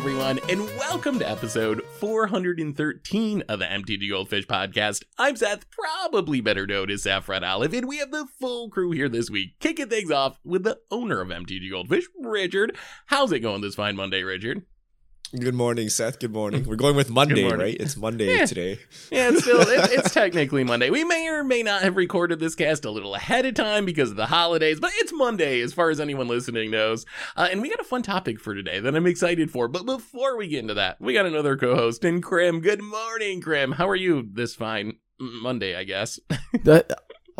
everyone, and welcome to episode 413 of the MTG Goldfish podcast. I'm Seth, probably better known as Saffron Olive, and we have the full crew here this week, kicking things off with the owner of MTG Goldfish, Richard. How's it going this fine Monday, Richard? Good morning, Seth. Good morning. We're going with Monday, right? It's Monday Yeah. today. Yeah, it's still it, it's technically Monday. We may or may not have recorded this cast a little ahead of time because of the holidays, but it's Monday as far as anyone listening knows. Uh, and we got a fun topic for today that I'm excited for. But before we get into that, we got another co-host in Krim. Good morning, Krim. How are you this fine Monday? I guess. The-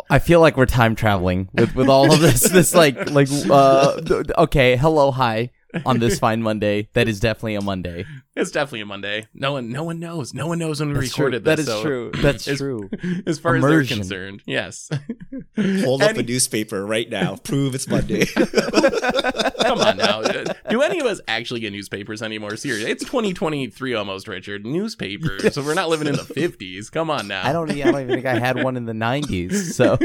I feel like we're time traveling with, with all of this. This like like uh okay, hello, hi on this fine Monday. That is definitely a Monday. It's definitely a Monday. No one, no one knows. No one knows when we That's recorded That this. is so true. That's it's- true. As far as Immersion. they're concerned, yes. Hold up a newspaper right now. Prove it's Monday. Come on now. Do any of us actually get newspapers anymore? Seriously, it's 2023 almost, Richard. Newspapers. So we're not living in the 50s. Come on now. I don't. I don't even think I had one in the '90s. So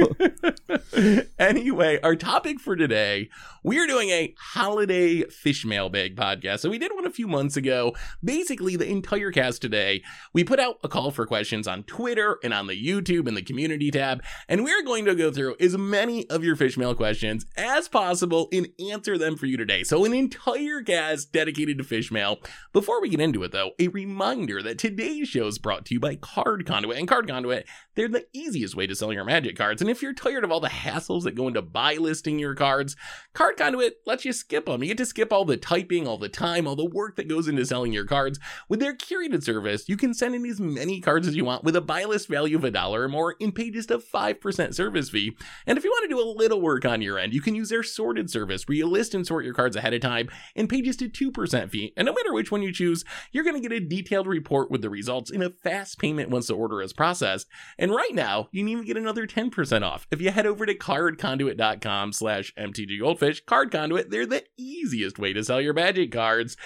anyway, our topic for today, we're doing a holiday fish mailbag podcast. So we did one a few months ago. Basically, the entire cast today, we put out a call for questions on Twitter and on the YouTube and the community tab, and we're going to go through as many of your fish mail questions as possible and answer them for you today. So an entire cast dedicated to fish mail. Before we get into it though, a reminder that today's show is brought to you by Card Conduit. And Card Conduit they're the easiest way to sell your magic cards. And if you're tired of all the hassles that go into buy listing your cards, Card Conduit lets you skip them. You get to skip all the typing, all the time, all the work that goes into selling your cards. With their curated service, you can send in as many cards as you want with a buy list value of a dollar or more and pay just a 5% service fee. And if you want to do a little work on your end, you can use their sorted service where you list and sort your cards ahead of time and pay just a 2% fee. And no matter which one you choose, you're going to get a detailed report with the results in a fast payment once the order is processed. And right now, you can even get another 10% off if you head over to cardconduit.com slash mtggoldfish. Card Conduit, they're the easiest way to sell your magic cards.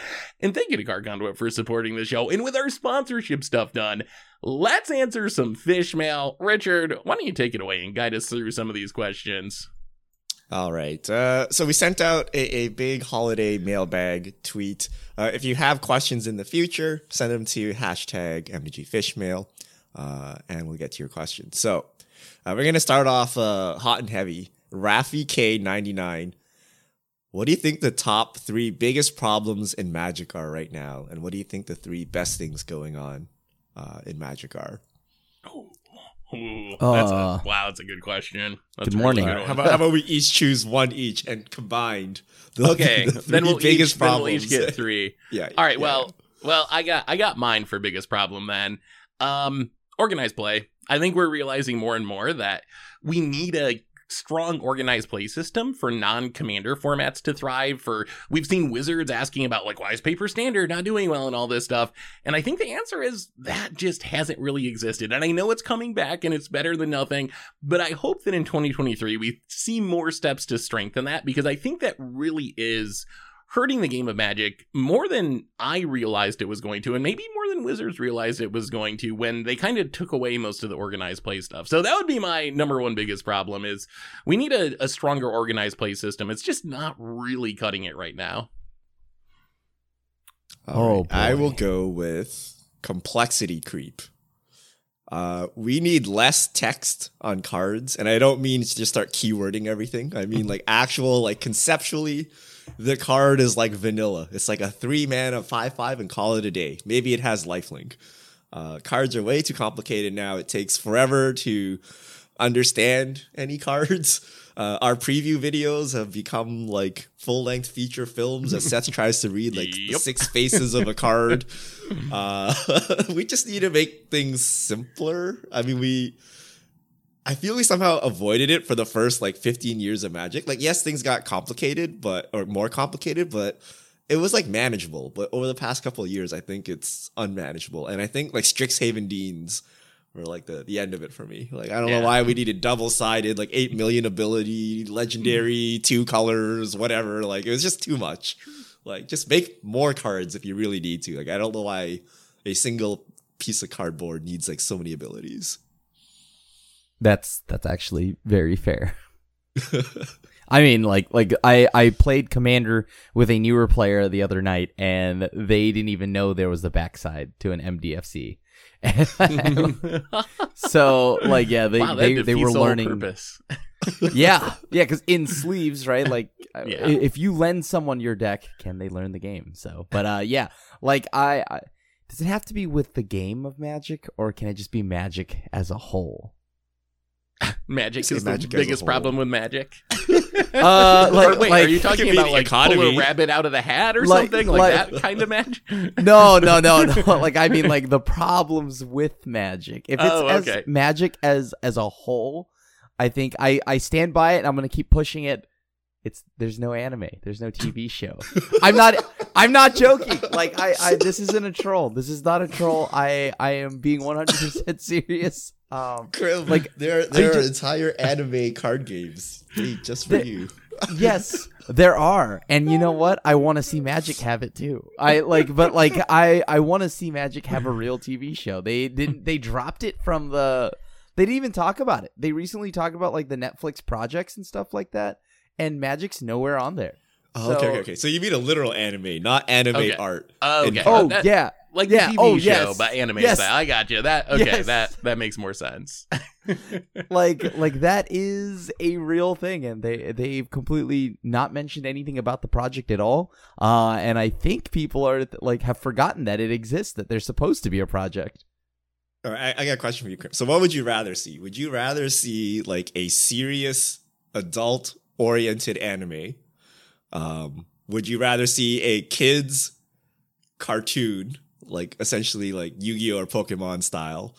And thank you to Card Conduit for supporting the show. And with our sponsorship stuff done, let's answer some fish mail. Richard, why don't you take it away and guide us through some of these questions? All right. Uh, so we sent out a, a big holiday mailbag tweet. Uh, if you have questions in the future, send them to hashtag MTGFishmail, uh, and we'll get to your questions. So uh, we're going to start off uh, hot and heavy. Rafi K99. What do you think the top three biggest problems in Magic are right now? And what do you think the three best things going on uh, in Magic are? Ooh, that's a, Uh, wow, that's a good question. That's good a really morning. good All right, one. how, about, how about we each choose one each and combined? The, Okay, the then we'll each, then we'll problems. each get three. yeah. All right. yeah. Well, well, I got I got mine for biggest problem then. Um, organized play. I think we're realizing more and more that we need a strong organized play system for non-commander formats to thrive for we've seen wizards asking about like why is paper standard not doing well and all this stuff? And i think the answer is that just hasn't really existed. And i know it's coming back and it's better than nothing but i hope that in 2023 we see more steps to strengthen that because i think that really is hurting the game of magic more than I realized it was going to, and maybe more than Wizards realized it was going to when they kind of took away most of the organized play stuff. So that would be my number one biggest problem is we need a, a stronger organized play system. It's just not really cutting it right now. All Oh, right, I will go with complexity creep. Uh, we need less text on cards, and I don't mean to just start keywording everything. I mean like actual, like conceptually, the card is like vanilla. It's like a three mana five five and call it a day. Maybe it has lifelink. Uh, cards are way too complicated now. It takes forever to understand any cards. Uh, our preview videos have become like full length feature films as Seth tries to read like the Yep. six faces of a card. Uh, we just need to make things simpler. I mean, we. I feel we somehow avoided it for the first like 15 years of Magic. Like, yes, things got complicated, but or more complicated, but it was like manageable. But over the past couple of years, I think it's unmanageable. And I think like Strixhaven Deans were like the, the end of it for me. Like, I don't Yeah. know why we needed double sided, like 8 million ability, legendary, mm-hmm. two colors, whatever. Like, it was just too much. Like, just make more cards if you really need to. Like, I don't know why a single piece of cardboard needs like so many abilities. That's that's actually very fair. I mean, like, like I I played Commander with a newer player the other night, and they didn't even know there was the backside to an MDFC. so, like, yeah, they wow, they, they were learning. purpose. Yeah, yeah, because in sleeves, right? Like, Yeah. if you lend someone your deck, can they learn the game? So, but uh, yeah, like I, I does it have to be with the game of Magic, or can it just be Magic as a whole? Magic is magic the as biggest problem with magic. Uh, like- wait, like- are you talking about the like pull a rabbit out of the hat or Like- something like, like- that kind of magic? no, no, no, no. Like I mean, like the problems with magic. If it's Oh, as magic as as a whole, I think I I stand by it. and I'm gonna keep pushing it. It's there's no anime. There's no TV show. I'm not. I'm not joking. Like I, I this isn't a troll. This is not a troll. I I am being 100 percent serious. Um, Krim, Like, there, there I are ju- entire anime card games just for you. yes there are and you know what i want to see magic have it too i like but like i i want to see magic have a real tv show they didn't they dropped it from the they didn't even talk about it they recently talked about like the netflix projects and stuff like that and magic's nowhere on there Oh, okay, So- okay, okay. So you mean a literal anime, not anime Okay. art. Oh, okay. oh that- yeah like yeah, the TV oh, show, yes, but anime yes. style. I got you. That okay. Yes. That that makes more sense. like like that is a real thing and they they've completely not mentioned anything about the project at all uh and i think people are like have forgotten that it exists that there's supposed to be a project All right, I, I got a question for you, Krim. So what would you rather see? Would you rather see like a serious adult oriented anime? Um, would you rather see a kids cartoon, like essentially like Yu-Gi-Oh or Pokemon style?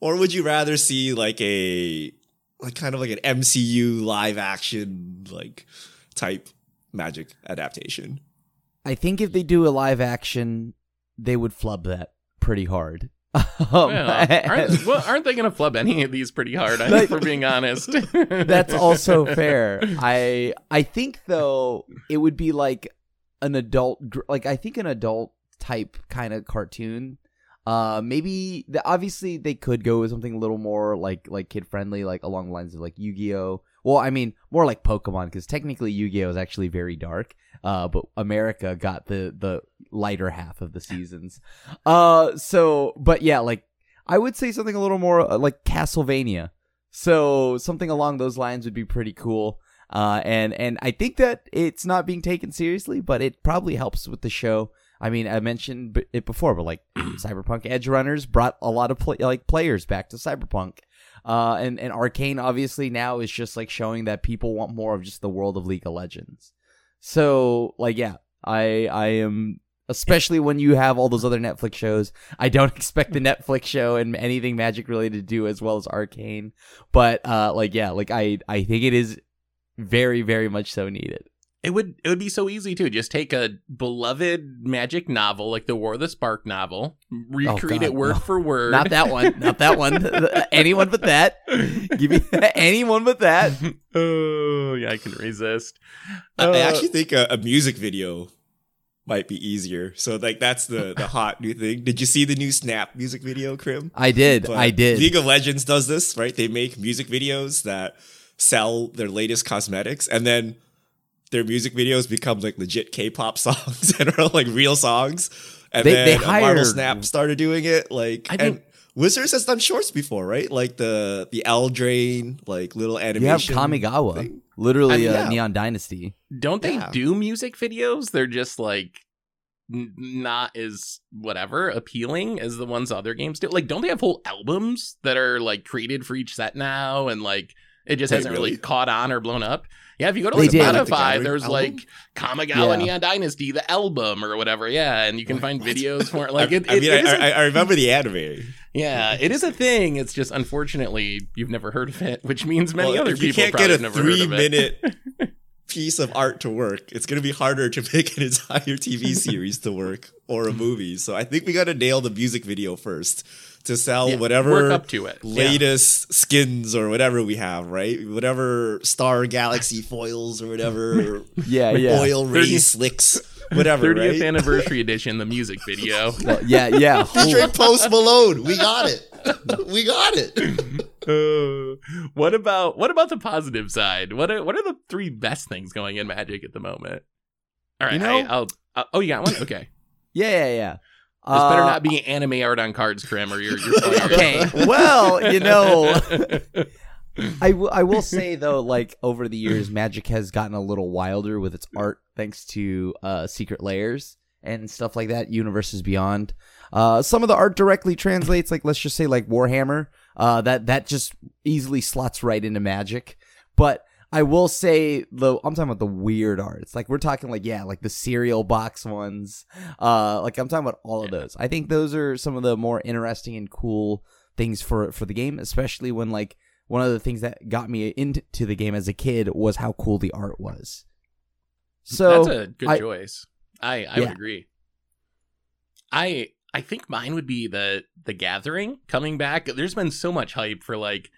Or would you rather see like a like kind of like an MCU live action like type magic adaptation? I think if they do a live action, they would flub that pretty hard. Um, well, aren't, well, aren't they going to flub any of these pretty hard? I think, for being honest. That's also fair. I I think though it would be like an adult, like I think an adult type kind of cartoon. Uh, maybe the, obviously they could go with something a little more like like kid friendly, like along the lines of like Yu Gi Oh. Well, I mean more like Pokemon because technically Yu Gi Oh is actually very dark. Uh, but America got the the lighter half of the seasons. Uh, so but yeah, like I would say something a little more uh, like Castlevania. So something along those lines would be pretty cool. Uh, and and I think that it's not being taken seriously, but it probably helps with the show. I mean, I mentioned b- it before, but like Cyberpunk Edge Runners brought a lot of play- like players back to Cyberpunk. Uh, and and Arcane obviously now is just like showing that people want more of just the world of League of Legends. So like yeah, I I am especially when you have all those other Netflix shows. I don't expect the Netflix show and anything magic related to do as well as Arcane. But uh like yeah, like I I think it is very very much so needed. It would it would be so easy too. Just take a beloved magic novel, like the War of the Spark novel, recreate God, it word no. for word. Not that one, not that one. anyone but that. Give me anyone but that. oh yeah, I can resist. I- I Uh, actually think a, a music video might be easier. So like that's the the hot new thing. Did you see the new Snap music video, Krim? I did. But I did. League of Legends does this, right? They make music videos that sell their latest cosmetics, and then their music videos become like legit K-pop songs and are like real songs. And They- then they uh, Marvel Snap started doing it. Like, I and didn't- Wizards has done shorts before, right? Like the the Eldraine, like little animation. you have. Kamigawa, thing. literally I- uh, yeah. Neon Dynasty. Don't they Yeah. do music videos? They're just like n- not as whatever appealing as the ones other games do. Like, don't they have whole albums that are like created for each set now, and like it just Wait, hasn't really? really? caught on or blown up? Yeah, if you go to They like did. Like the Spotify, there's album? like Kamigawa Yeah. Neon Dynasty, the album or whatever. Yeah, and you can find What? videos for it. Like, I, it, I mean, it I, a- I, remember the anime. yeah, it is a thing. It's just unfortunately you've never heard of it, which means many Well, other if people can't probably get have a three it. minute piece of art to work, it's going to be harder to make an entire TV series to work or a movie. So I think we got to nail the music video first to sell Yeah, whatever work up to it. Yeah. latest skins or whatever we have, right? Whatever Star Galaxy foils or whatever Yeah, yeah. oil Thirty- ray slicks, whatever, 30th right? anniversary edition, the music video. Well, yeah, yeah. Featuring Post Malone. We got it. We got it. Uh, what about what about the positive side? What are what are the three best things going in Magic at the moment? All right, You know- I, will uh, oh, you got one. Okay, Yeah, yeah, yeah. This better Uh, not be anime art on cards, Krim, or you're, you're. Okay, well, you know, I, w- I will say though, like over the years, Magic has gotten a little wilder with its art, thanks to uh, Secret Lairs and stuff like that. Universes Beyond. Uh, some of the art directly translates, like let's just say, like Warhammer. Uh, that that just easily slots right into Magic. But I will say, the I'm talking about the weird arts. Like we're talking, like yeah, like the cereal box ones. Uh, like I'm talking about all of those. I think those are some of the more interesting and cool things for for the game, especially when like one of the things that got me into the game as a kid was how cool the art was. So that's a good I- choice. I I Yeah. would agree. I I think mine would be the the Gathering coming back. There's been so much hype for like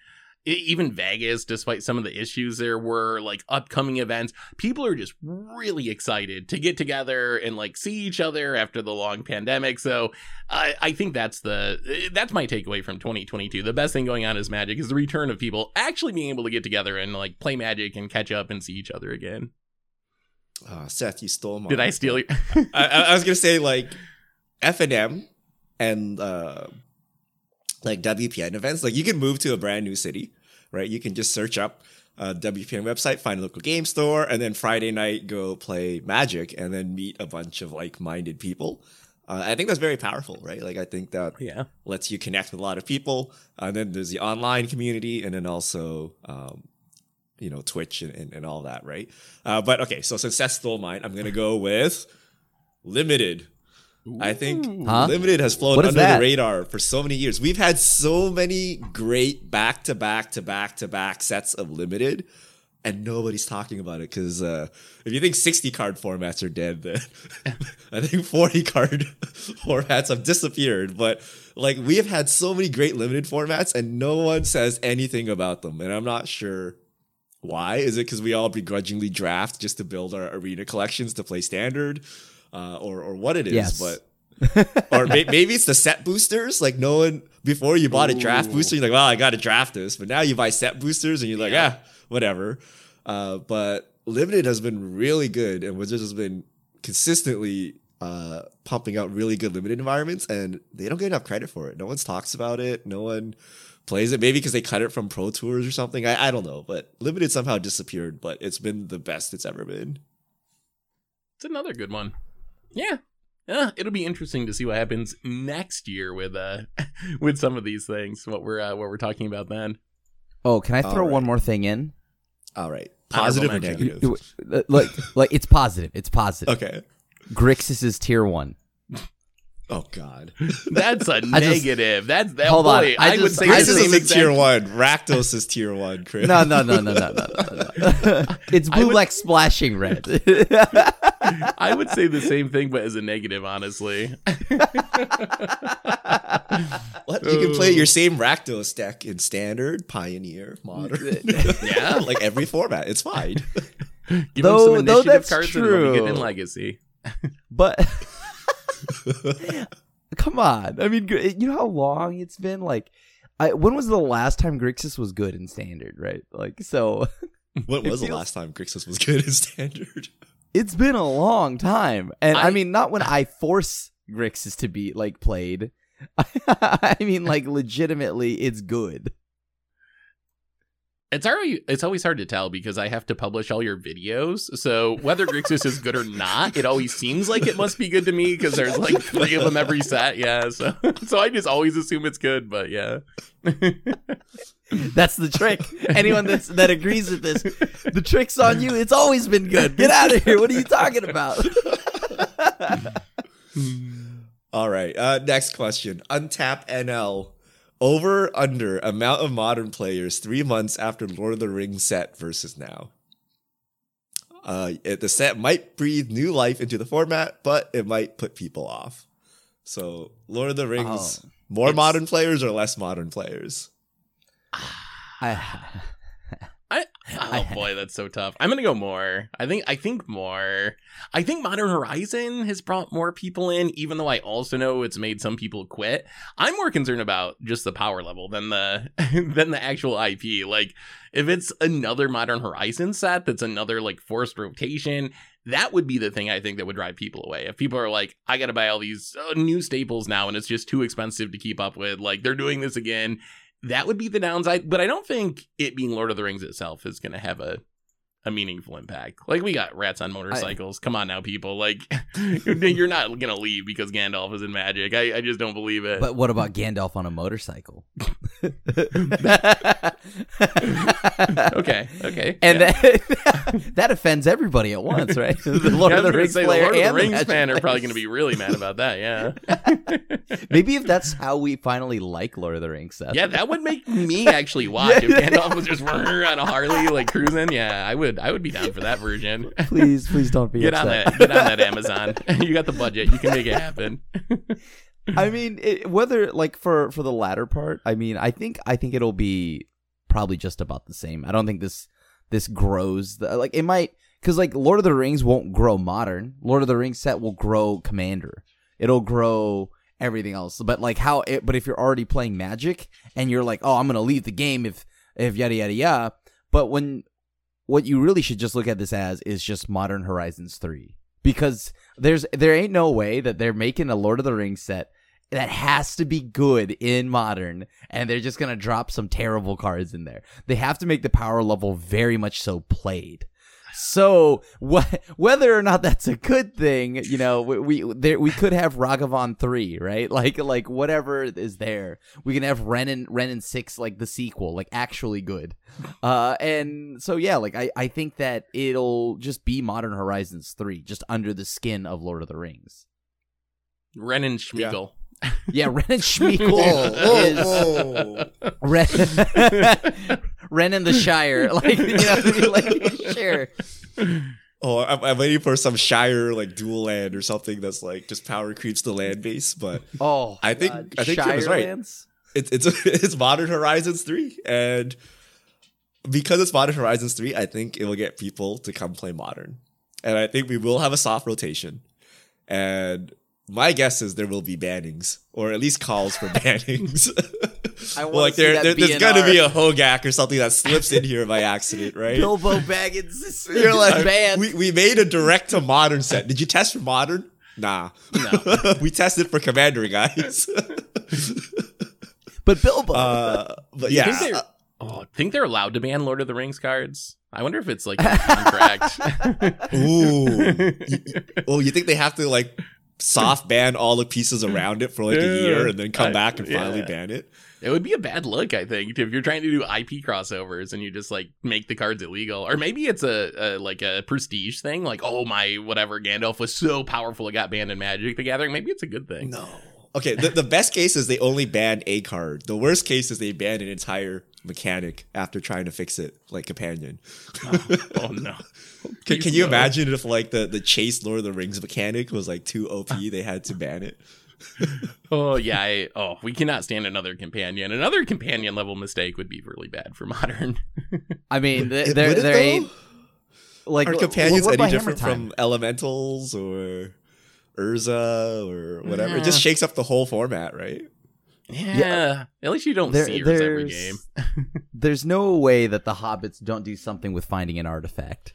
even Vegas, despite some of the issues there were, like upcoming events. People are just really excited to get together and like see each other after the long pandemic. So I I think that's the that's my takeaway from 2022. The best thing going on is Magic is the return of people actually being able to get together and like play Magic and catch up and see each other again. Uh, Seth, you stole my. Did I steal your? I, I I was gonna say like F and M and uh, like WPN events. Like you can move to a brand new city, right? You can just search up a WPN website, find a local game store, and then Friday night go play Magic, and then meet a bunch of like-minded people. Uh, I think that's very powerful, right? Like I think that Yeah. lets you connect with a lot of people. And then there's the online community, and then also, um, you know, Twitch and, and, and all that, right? Uh, but okay, so since Seth stole mine, I'm gonna go with limited. I think Huh? limited has flown under that? the radar for so many years. We've had so many great back to back to back to back sets of limited. And nobody's talking about it because uh, if you think 60 card formats are dead, then I think 40 card formats have disappeared. But like we have had so many great limited formats, and no one says anything about them. And I'm not sure why. Is it because we all begrudgingly draft just to build our arena collections to play standard, uh, or or what it is? Yes. But or may- maybe it's the set boosters. Like no one before you bought a draft booster, you're like, well, I got to draft this. But now you buy set boosters, and you're like, Yeah. ah, whatever. Uh, but limited has been really good, and Wizards has been consistently uh, pumping out really good limited environments, and they don't get enough credit for it. No one talks about it. No one plays it. Maybe because they cut it from Pro Tours or something. I, I don't know. But limited somehow disappeared, but it's been the best it's ever been. It's another good one. Yeah. Yeah, it'll be interesting to see what happens next year with uh with some of these things. What we're uh, what we're talking about then. oh, can I throw All one more thing in? All right, positive or negative? Like, like it's positive. It's positive. Okay. Grixis is tier one. Oh God. That's a I just- negative. That's that Hold on. boy. I I, would say I This is a exact- tier one. Rakdos is tier one, Chris. No, no, no, no, no, no, no, no. it's blue would- like splashing red. I would say the same thing, but as a negative, honestly. What? You can play your same Rakdos deck in standard, pioneer, modern. Yeah. like every format. It's fine. Give Though- him some though initiative that's cards and they'll in legacy. but come on, I mean, you know how long it's been? Like, I, when was the last time Grixis was good in standard? Right? Like, so When It was the last time Grixis was good in standard? It's been a long time, and I, I- mean, not when I force Grixis to be like played. I mean, like, legitimately, it's good. It's already it's always hard to tell because I have to publish all your videos. So whether Grixis is good or not, it always seems like it must be good to me because there's like three of them every set. Yeah, so so I just always assume it's good. But yeah, That's the trick. Anyone that's, that agrees with this, the trick's on you. It's always been good. Get out of here. What are you talking about? All right. Uh, next question. Untap NL. Over under amount of modern players three months after Lord of the Rings set versus now. Uh, it, the set might breathe new life into the format, but it might put people off. So, Lord of the Rings, Oh. more modern players or less modern players? I, Oh boy, that's so tough. I'm gonna go more. I think I think more. I think Modern Horizon has brought more people in, even though I also know it's made some people quit. I'm more concerned about just the power level than the than the actual IP. Like if it's another Modern Horizon set that's another like forced rotation, that would be the thing I think that would drive people away. If people are like, I got to buy all these uh, new staples now and it's just too expensive to keep up with, like they're doing this again that would be the downside. But I don't think it being Lord of the Rings itself is going to have a a meaningful impact. Like we got rats on motorcycles. I, Come on now, people. Like you're not gonna leave because Gandalf is in magic. I, I just don't believe it. But what about Gandalf on a motorcycle? okay, okay. And yeah. that, that, offends everybody at once, right? The Lord yeah, of the Rings say, player the of the Rings fan are probably gonna be really mad about that. Yeah. Maybe if that's how we finally like Lord of the Rings, Seth. Yeah, that would make me actually watch if Gandalf was just running on a Harley like cruising. Yeah, I would would I would be down for that version. please, please don't be get upset. on that. Get on that Amazon. you got the budget. You can make it happen. I mean, it, whether like for for the latter part, I mean, I think I think it'll be probably just about the same. I don't think this this grows. The, like it might because like Lord of the Rings won't grow modern. Lord of the Rings set will grow Commander. It'll grow everything else. But like how it, but if you're already playing Magic and you're like, oh, I'm gonna leave the game if if yada yada yada. But when what you really should just look at this as is just Modern Horizons 3 because there's there ain't no way that they're making a Lord of the Rings set that has to be good in modern and they're just going to drop some terrible cards in there. They have to make the power level very much so played. So wh- whether or not that's a good thing, you know, we we, there, we could have Ragavan three, right? Like like whatever is there. We can have Renin Renin six, like the sequel, like actually good. Uh, and so yeah, like I I think that it'll just be Modern Horizons three, just under the skin of Lord of the Rings. Renin Schmeagol. Yeah. Yeah, Ren and Schmeagol is Ren, Ren in the Shire. Like, you know, I mean? like sure. Oh, I'm, I'm, waiting for some Shire like dual land or something that's like just power creeps the land base. But oh, I think God. I think Shire was right. Lands? It's it's it's Modern Horizons three, and because it's Modern Horizons three, I think it will get people to come play Modern, and I think we will have a soft rotation, and my guess is there will be bannings, or at least calls for bannings. I well, like there, there there's gonna be a Hogaak or something that slips in here by accident, right? Bilbo Baggins. You're like, banned. We, we made a direct to modern set. Did you test for modern? Nah. No. we tested for Commander, guys. but Bilbo. Uh, but yeah. Think they're, oh, think they're allowed to ban Lord of the Rings cards? I wonder if it's like a contract. Ooh. oh, you think they have to like soft ban all the pieces around it for like a year and then come I, back and finally ban it. It would be a bad look, I think, if you're trying to do IP crossovers and you just like make the cards illegal, or maybe it's a, a like a prestige thing, like oh my whatever Gandalf was so powerful it got banned in Magic the Gathering. Maybe it's a good thing. No. Okay, the, the best case is they only ban a card. The worst case is they ban an entire mechanic after trying to fix it, like companion. oh, oh no. Can, can you imagine if like the the chase Lord of the Rings mechanic was like too OP, they had to ban it? oh yeah, I, oh we cannot stand another companion. Another companion level mistake would be really bad for modern. I mean, there there ain't like are companions any different from elementals or Urza or whatever? Yeah. It just shakes up the whole format, right? Yeah. yeah. At least you don't there, see Urza every game. there's no way that the hobbits don't do something with finding an artifact.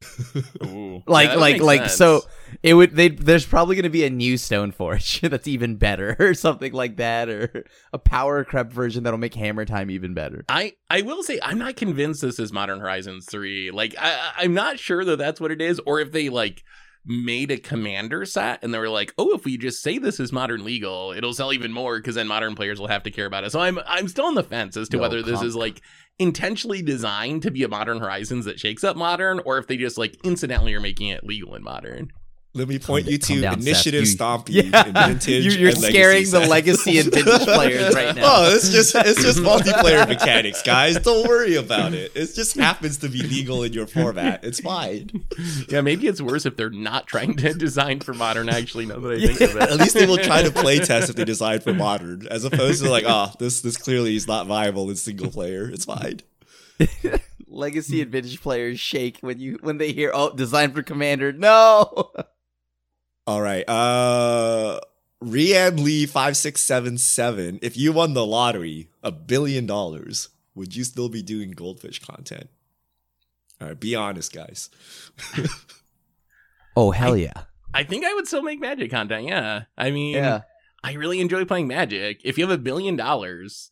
Ooh, like yeah, like like sense. so it would they there's probably going to be a new stone forge that's even better or something like that or a power creep version that'll make hammer time even better i i will say i'm not convinced this is modern horizons 3 like i i'm not sure that that's what it is or if they like made a commander set and they were like, "Oh, if we just say this is modern legal, it'll sell even more because then modern players will have to care about it." So I'm I'm still on the fence as to no, whether this is like intentionally designed to be a modern horizons that shakes up modern or if they just like incidentally are making it legal in modern. Let me point you to down, Initiative Seth. You, yeah. Vintage. You're, you're scaring the legacy and vintage players right now. Oh, it's just it's just multiplayer mechanics, guys. Don't worry about it. It just happens to be legal in your format. It's fine. Yeah, maybe it's worse if they're not trying to design for modern. Actually, now that I think of it, at least they will try to play test if they design for modern, as opposed to like, oh, this this clearly is not viable in single player. It's fine. legacy and vintage players shake when you when they hear oh designed for commander no All right. Uh Rian Lee five six seven seven. If you won the lottery, a billion dollars, would you still be doing goldfish content? All right, be honest, guys. oh hell yeah I think I would still make Magic content. Yeah, I mean, yeah I really enjoy playing Magic. If you have a billion dollars,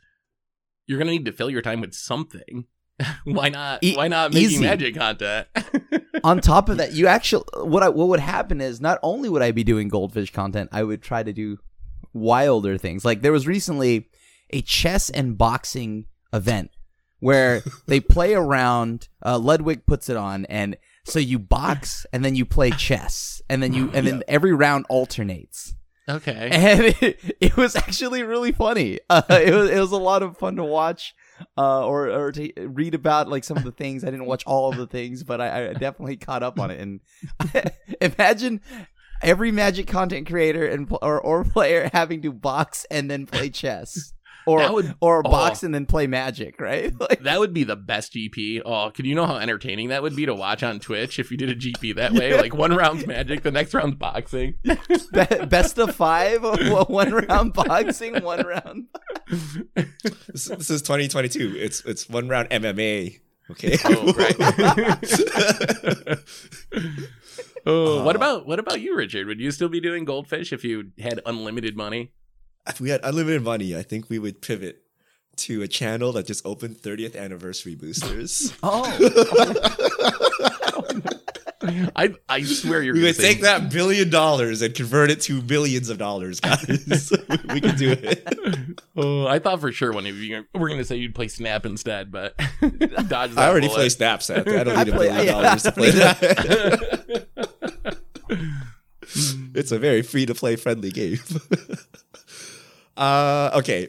you're gonna need to fill your time with something. why not? E- why not making easy. Magic content? on top of that you actually what I, what would happen is not only would I be doing goldfish content I would try to do wilder things like there was recently a chess and boxing event where they play around uh, Ludwig puts it on and so you box and then you play chess and then you and then every round alternates okay. and it, it was actually really funny. Uh, it was it was a lot of fun to watch, uh, or or to read about like some of the things. I didn't watch all of the things, but I, I definitely caught up on it. And imagine every Magic content creator and or or player having to box and then play chess, or would- or oh. box and then play Magic, right? Like, That would be the best GP. Oh, could you know how entertaining that would be to watch on Twitch if you did a GP that way? Like one round's Magic, the next round's boxing. be- best of five, one round boxing, one round. This, this is 2022. It's it's one round MMA. Okay. Oh, right. oh, what Uh, about what about you, Richard? Would you still be doing Goldfish if you had unlimited money? if we had unlimited money, I think we would pivot to a channel that just opened 30th anniversary boosters. Oh, I I swear you're we gonna would take that billion dollars and convert it to billions of dollars, guys. we can do it. Oh, I thought for sure one of you were going to say you'd play Snap instead, but dodge that I already bullet. play Snapchat. I don't need a play- billion yeah. dollars to play that. it's a very free to play friendly game. uh, okay.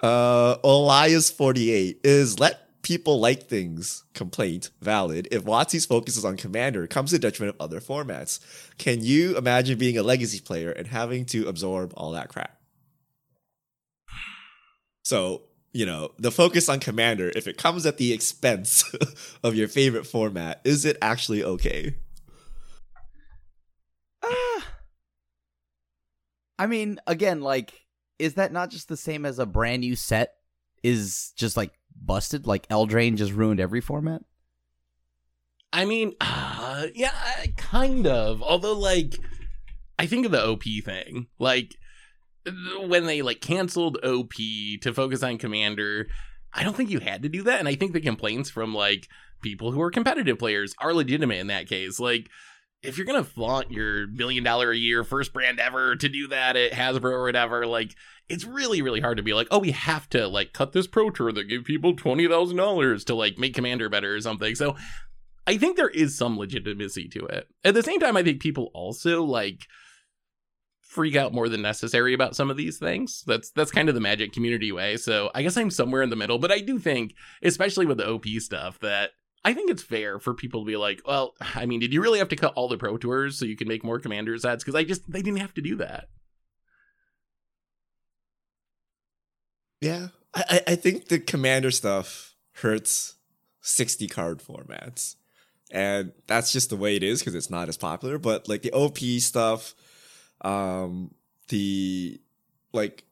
Uh, Elias forty eight is let people like things complaint valid if WotC's focuses on commander comes to detriment of other formats. Can you imagine being a legacy player and having to absorb all that crap? So you know the focus on commander if it comes at the expense of your favorite format is it actually okay Ah. I mean, again, like, is that not just the same as a brand new set is just like busted? Like Eldraine just ruined every format. I mean, uh, yeah, kind of. Although, like, I think of the OP thing. Like, when they like canceled OP to focus on Commander, I don't think you had to do that. And I think the complaints from like people who are competitive players are legitimate in that case. Like, if you're gonna flaunt your billion dollar a year first brand ever to do that at Hasbro or whatever, like it's really really hard to be like, oh, we have to like cut this pro tour that give people twenty thousand dollars to like make Commander better or something. So I think there is some legitimacy to it. At the same time, I think people also like freak out more than necessary about some of these things. That's that's kind of the magic community way. So I guess I'm somewhere in the middle, but I do think, especially with the OP stuff, that I think it's fair for people to be like, well, I mean, did you really have to cut all the pro tours so you can make more commanders ads? Because I just they didn't have to do that. yeah I, I- think the commander stuff hurts 60 card formats and that's just the way it is because it's not as popular but like the op stuff um the like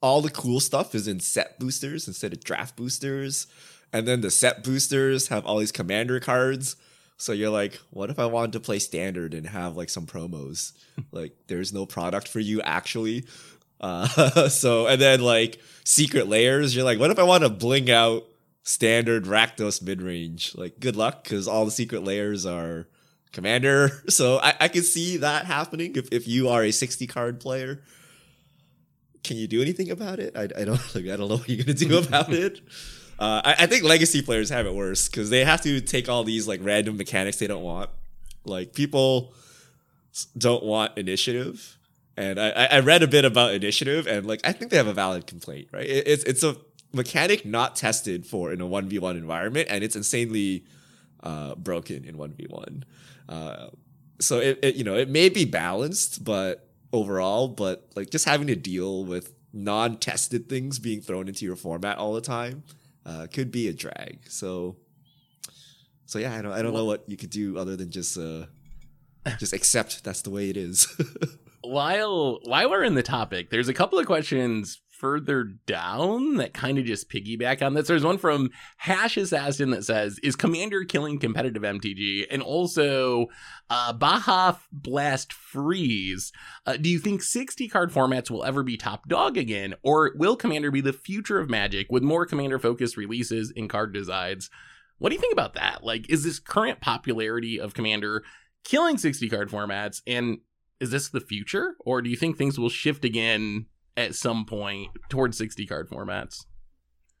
all the cool stuff is in set boosters instead of draft boosters and then the set boosters have all these commander cards. So you're like what if i wanted to play standard and have like some promos? Like there's no product for you actually. Uh so and then like secret lairs. You're like what if i want to bling out standard rakdos mid-range? Like good luck because all the secret lairs are commander. So i, I can see that happening if, if you are a 60 card player. Can you do anything about it? I, I don't like, i don't know what you're gonna do about it uh, I, I think legacy players have it worse because they have to take all these like random mechanics they don't want. Like people don't want initiative. And I, I read a bit about initiative and like i think they have a valid complaint right? It, it's, it's a mechanic not tested for in a 1v1 environment and it's insanely uh, broken in 1v1 uh, so it, it you know it may be balanced but overall but like just having to deal with non-tested things being thrown into your format all the time uh, could be a drag so So yeah, I don't I don't know what you could do other than just uh just accept that's the way it is. while while we're in the topic, there's a couple of questions further down that kind of just piggyback on this. There's one from Hash Assassin that says, "Is Commander killing competitive MTG?" And also, uh, Baja Blast Freeze. Uh, do you think 60 card formats will ever be top dog again, or will Commander be the future of Magic with more Commander focused releases and card designs? What do you think about that? Like, is this current popularity of Commander killing 60 card formats? And is this the future? Or do you think things will shift again at some point towards 60 card formats?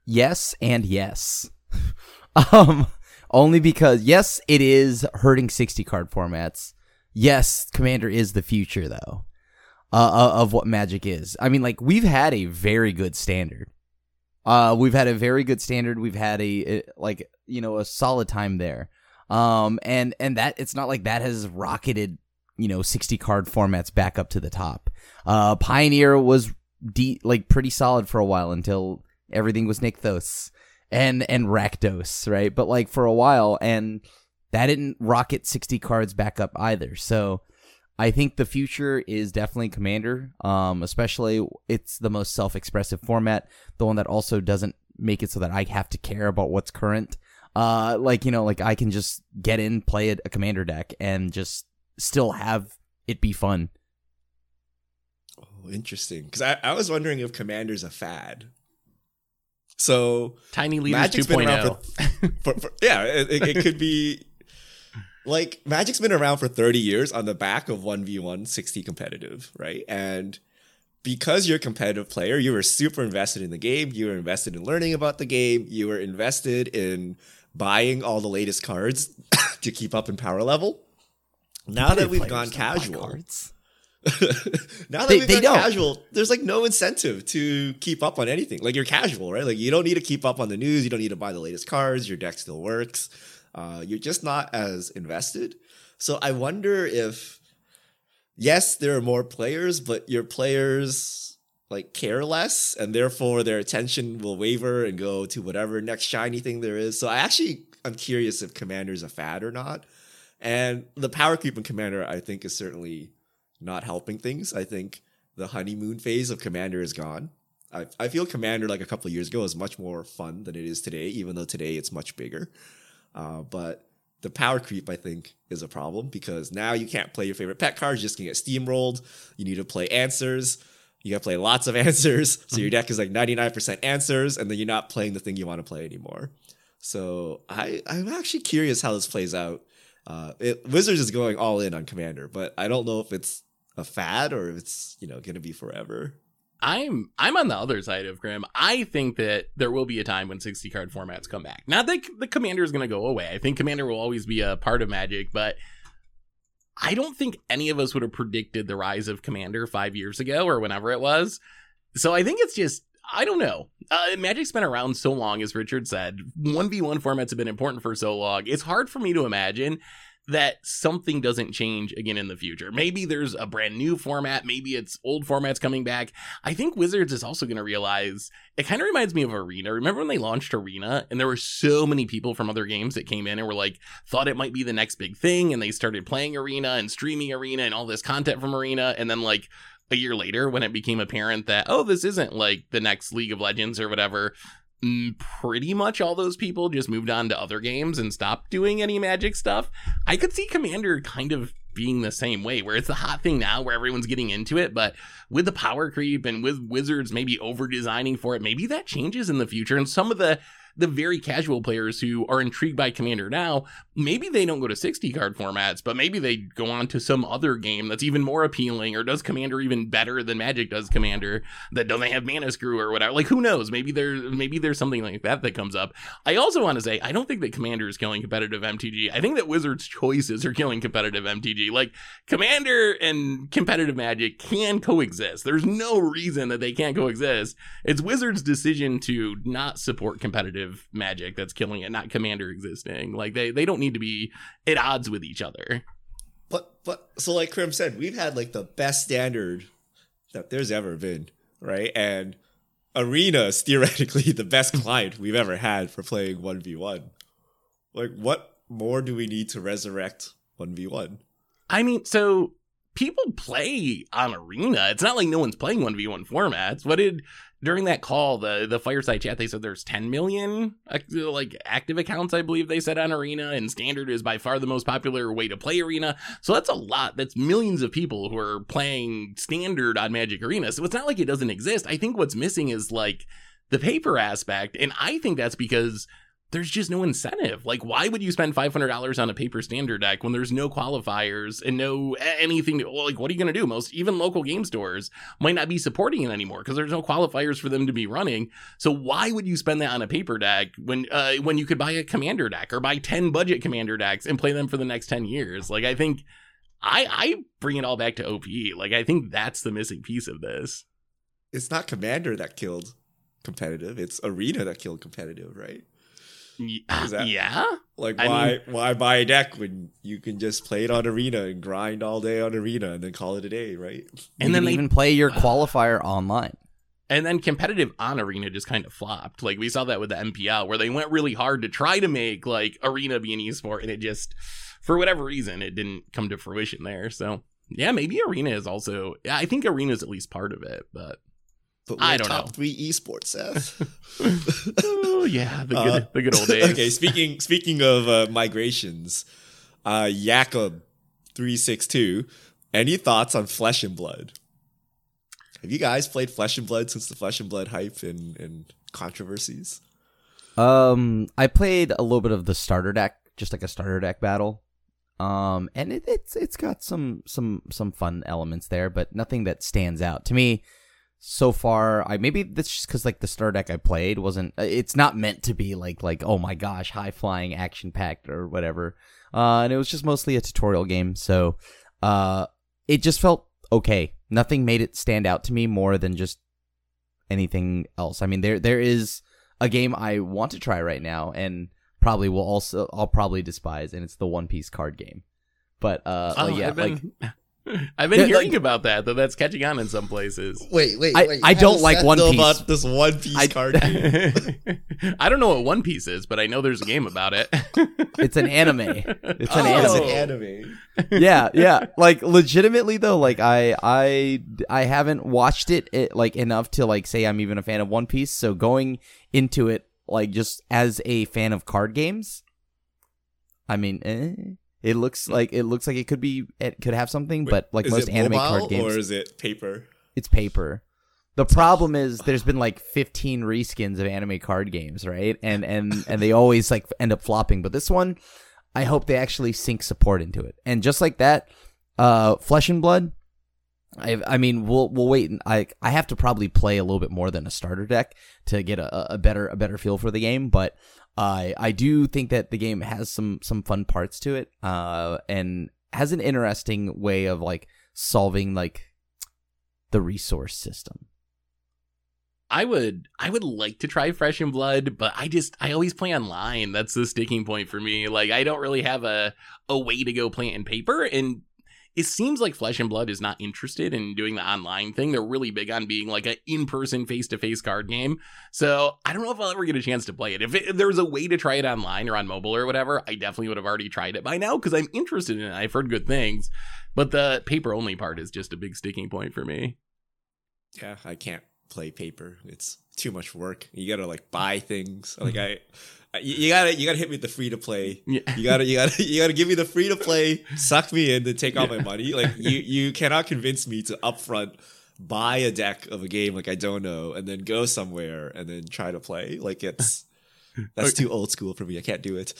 Yes and yes. um only because yes, it is hurting 60 card formats. Yes, Commander is the future though. Uh, of what Magic is. I mean like we've had a very good standard. Uh we've had a very good standard. We've had a, a like, you know, a solid time there. Um and and that it's not like that has rocketed you know 60 card formats back up to the top. Uh Pioneer was de- like pretty solid for a while until everything was Nykthos and and Rakdos, right? But like for a while, and that didn't rocket sixty cards back up either. So I think the future is definitely Commander. Um, especially it's the most self-expressive format, the one that also doesn't make it so that I have to care about what's current. Uh, like you know, like I can just get in, play a, a Commander deck, and just still have it be fun. Oh, interesting. Because I, I was wondering if Commander's a fad. So Tiny Leaders Magic's 2.0. been around for, for, for yeah, it, it, it could be like Magic's been around for 30 years on the back of 1v1 60 competitive, right? And because you're a competitive player, you were super invested in the game, you were invested in learning about the game, you were invested in buying all the latest cards to keep up in power level. Now that we've gone casual, now that They- we've they don't. casual, there's like no incentive to keep up on anything. Like you're casual, right? Like you don't need to keep up on the news. You don't need to buy the latest cards. Your deck still works. Uh, you're just not as invested. So I wonder if, yes, there are more players, but your players like care less, and therefore their attention will waver and go to whatever next shiny thing there is. So I actually I'm curious if Commander's a fad or not. And the power creep in Commander, I think, is certainly not helping things. I think the honeymoon phase of Commander is gone. I, I feel Commander like a couple of years ago was much more fun than it is today, even though today it's much bigger. Uh, but the power creep, I think, is a problem because now you can't play your favorite pet cards, you're just gonna get steamrolled. You need to play answers. You gotta play lots of answers. So your deck is like 99% answers, and then you're not playing the thing you want to play anymore. So I, I'm actually curious how this plays out. Uh, it, Wizards is going all in on Commander, but I don't know if it's a fad or if it's you know gonna be forever. I'm I'm on the other side of Krim. I think that there will be a time when 60 card formats come back. Not that the commander is going to go away. I think commander will always be a part of Magic, but I don't think any of us would have predicted the rise of commander 5 years ago or whenever it was. So I think it's just I don't know. Uh, Magic's been around so long, as Richard said. 1v1 formats have been important for so long. It's hard for me to imagine that something doesn't change again in the future. Maybe there's a brand new format, maybe it's old formats coming back. I think Wizards is also going to realize it kind of reminds me of Arena. Remember when they launched Arena and there were so many people from other games that came in and were like, thought it might be the next big thing, and they started playing Arena and streaming Arena and all this content from Arena, and then like a year later when it became apparent that oh this isn't like the next league of legends or whatever pretty much all those people just moved on to other games and stopped doing any magic stuff. I could see commander kind of being the same way where it's the hot thing now where everyone's getting into it but with the power creep and with wizards maybe over designing for it maybe that changes in the future. And some of the the very casual players who are intrigued by Commander now, maybe they don't go to 60 card formats, but maybe they go on to some other game that's even more appealing or does Commander even better than Magic does Commander that doesn't have Mana Screw or whatever. Like who knows? Maybe there maybe there's something like that that comes up. I also want to say I don't think that Commander is killing competitive MTG. I think that Wizards choices are killing competitive MTG. Like Commander and competitive Magic can coexist. There's no reason that they can't coexist. It's Wizards' decision to not support competitive Magic that's killing it, not Commander existing. Like they they don't need to be at odds with each other. But but so like Krim said, we've had like the best standard that there's ever been, right? And Arena is theoretically the best client we've ever had for playing one v one. Like what more do we need to resurrect 1v1? I mean, so people play on Arena. It's not like no one's playing 1v1 formats. What did during that call, the the fireside chat, they said there's 10 million like active accounts, I believe they said on Arena, and Standard is by far the most popular way to play Arena. So that's a lot. That's millions of people who are playing Standard on Magic Arena. So it's not like it doesn't exist. I think what's missing is like the paper aspect, and I think that's because there's just no incentive. Like, why would you spend five hundred dollars on a paper standard deck when there's no qualifiers and no anything? To, like, what are you going to do? Most even local game stores might not be supporting it anymore because there's no qualifiers for them to be running. So why would you spend that on a paper deck when uh, when you could buy a commander deck or buy ten budget commander decks and play them for the next ten years? Like, I think I I bring it all back to OP. Like, I think that's the missing piece of this. It's not commander that killed competitive. It's arena that killed competitive, right? That, yeah. Like I why mean, why buy a deck when you can just play it on arena and grind all day on arena and then call it a day, right? And you then they, even play your qualifier online. And then competitive on arena just kind of flopped. Like we saw that with the MPL where they went really hard to try to make like arena be an esport and it just for whatever reason it didn't come to fruition there. So yeah, maybe arena is also I think arena is at least part of it, but but I don't top know. Three esports, Seth. oh yeah, the good, uh, the good old days. Okay, speaking speaking of uh, migrations, uh, Jakob three six two. Any thoughts on Flesh and Blood? Have you guys played Flesh and Blood since the Flesh and Blood hype and, and controversies? Um, I played a little bit of the starter deck, just like a starter deck battle. Um, and it, it's it's got some some some fun elements there, but nothing that stands out to me so far i maybe that's just because like the star deck i played wasn't uh, it's not meant to be like like oh my gosh high flying action packed or whatever. Uh and it was just mostly a tutorial game. So uh it just felt okay. Nothing made it stand out to me more than just anything else. I mean there there is a game i want to try right now and probably will also i'll probably despise and it's the one piece card game. But uh oh, yeah been, like I've been hearing like, about that, though that's catching on in some places. Wait, wait, I, wait. I don't like One Piece. About this One Piece I, card I don't know what One Piece is, but I know there's a game about it. it's an anime. It's an oh, anime. anime. yeah, yeah. Like legitimately though, like I I I haven't watched it, it like enough to like say I'm even a fan of One Piece. So going into it like just as a fan of card games, I mean, eh it looks like it looks like it could be it could have something, Wait, but like most anime card games, or is it paper? It's paper. The problem is there's been like 15 reskins of anime card games, right? And and and they always like end up flopping. But this one, I hope they actually sink support into it. And just like that, uh, Flesh and Blood. I, I mean, we'll we'll wait. I I have to probably play a little bit more than a starter deck to get a, a better a better feel for the game. But I I do think that the game has some some fun parts to it, uh, and has an interesting way of like solving like the resource system. I would I would like to try Flesh and Blood, but I just I always play online. That's the sticking point for me. Like I don't really have a a way to go play it in paper, and it seems like Flesh and Blood is not interested in doing the online thing. They're really big on being like an in-person face-to-face card game. So I don't know if I'll ever get a chance to play it. If, it, if a way to try it online or on mobile or whatever, I definitely would have already tried it by now because I'm interested in it. I've heard good things, but the paper-only part is just a big sticking point for me. Yeah, I can't play paper. It's too much work. You gotta like buy things. Like mm-hmm. I you gotta you gotta hit me with the free to play. Yeah. You gotta you gotta you gotta give me the free to play, suck me in, to take all my money. Like you you cannot convince me to upfront buy a deck of a game like I don't know, and then go somewhere and then try to play. Like it's that's too old school for me. I can't do it.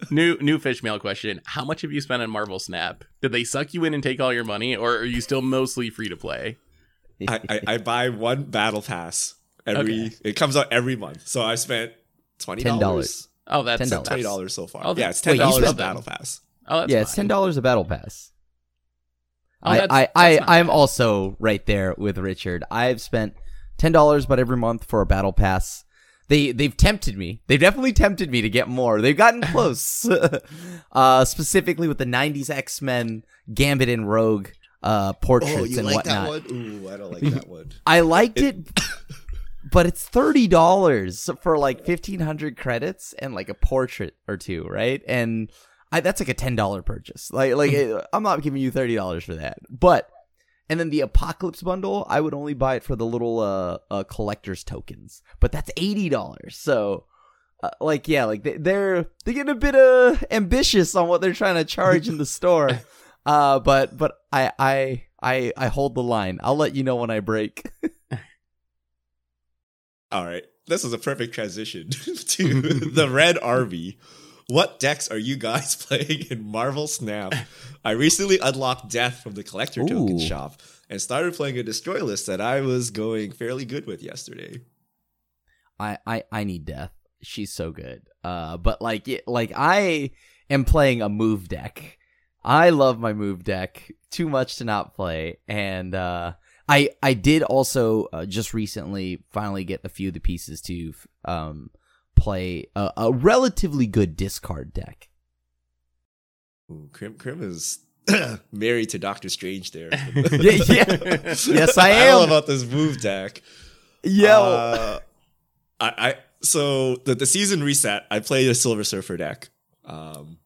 new new fish mail question: How much have you spent on Marvel Snap? Did they suck you in and take all your money, or are you still mostly free to play? I, I, I buy one battle pass every. Okay. It comes out every month, so I spent twenty dollars. Oh, that's $10. twenty dollars so far. Oh, yeah, it's ten dollars a battle pass. Oh, yeah, it's ten dollars a battle pass. Oh, I, I, I, I'm also right there with Richard. I've spent ten dollars about every month for a battle pass. They they've tempted me. They've definitely tempted me to get more. They've gotten close. uh, specifically with the '90s X Men, Gambit and Rogue uh, portraits oh, you and like whatnot. That one? Ooh, I don't like that one. I liked it. but it's thirty dollars for like fifteen hundred credits and like a portrait or two, right? And I, that's like a ten dollar purchase. Like like it, I'm not giving you thirty dollars for that, but. And then the Apocalypse bundle, I would only buy it for the little uh, uh collector's tokens, but that's eighty dollars. So, uh, like, yeah, like they, they're they get a bit uh ambitious on what they're trying to charge in the store. Uh, but but I I I I hold the line. I'll let you know when I break. All right. This is a perfect transition to the red army. What decks are you guys playing in Marvel Snap? I recently unlocked Death from the collector token shop and started playing a destroy list that I was going fairly good with yesterday. I I I need death. She's so good. Uh, but like it, like I am playing a move deck. I love my move deck too much to not play, and uh, I I did also uh, just recently finally get a few of the pieces to um play a, a relatively good discard deck. Ooh, Krim, Krim is married to Doctor Strange there. Yeah, yeah. Yes, I I know am. about this move deck. Yo, Uh, I, I so the, the season reset. I played a Silver Surfer deck. Um,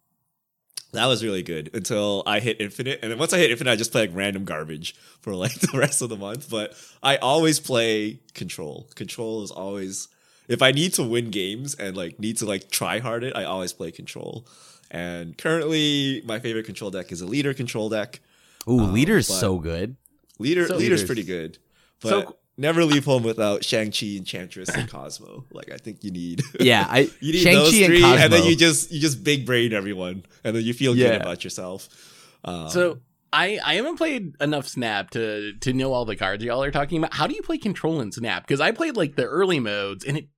that was really good until I hit Infinite, and then once I hit Infinite, I just play like random garbage for like the rest of the month. But I always play Control. Control is always if I need to win games and like need to like try hard it, I always play Control. And currently, my favorite Control deck is a Leader Control deck. ooh, uh, leader's but- so good. Leader So- leader's Leader's- pretty good, but So- never leave home without Shang Chi, Enchantress, and Cosmo. Like I think you need. Yeah, I you need Shang-Chi those and three, and, then you just you just big brain everyone, and then you feel Yeah. good about yourself. Um, So I I haven't played enough Snap to to know all the cards y'all are talking about. How do you play Control in Snap? Because I played like the early modes, and it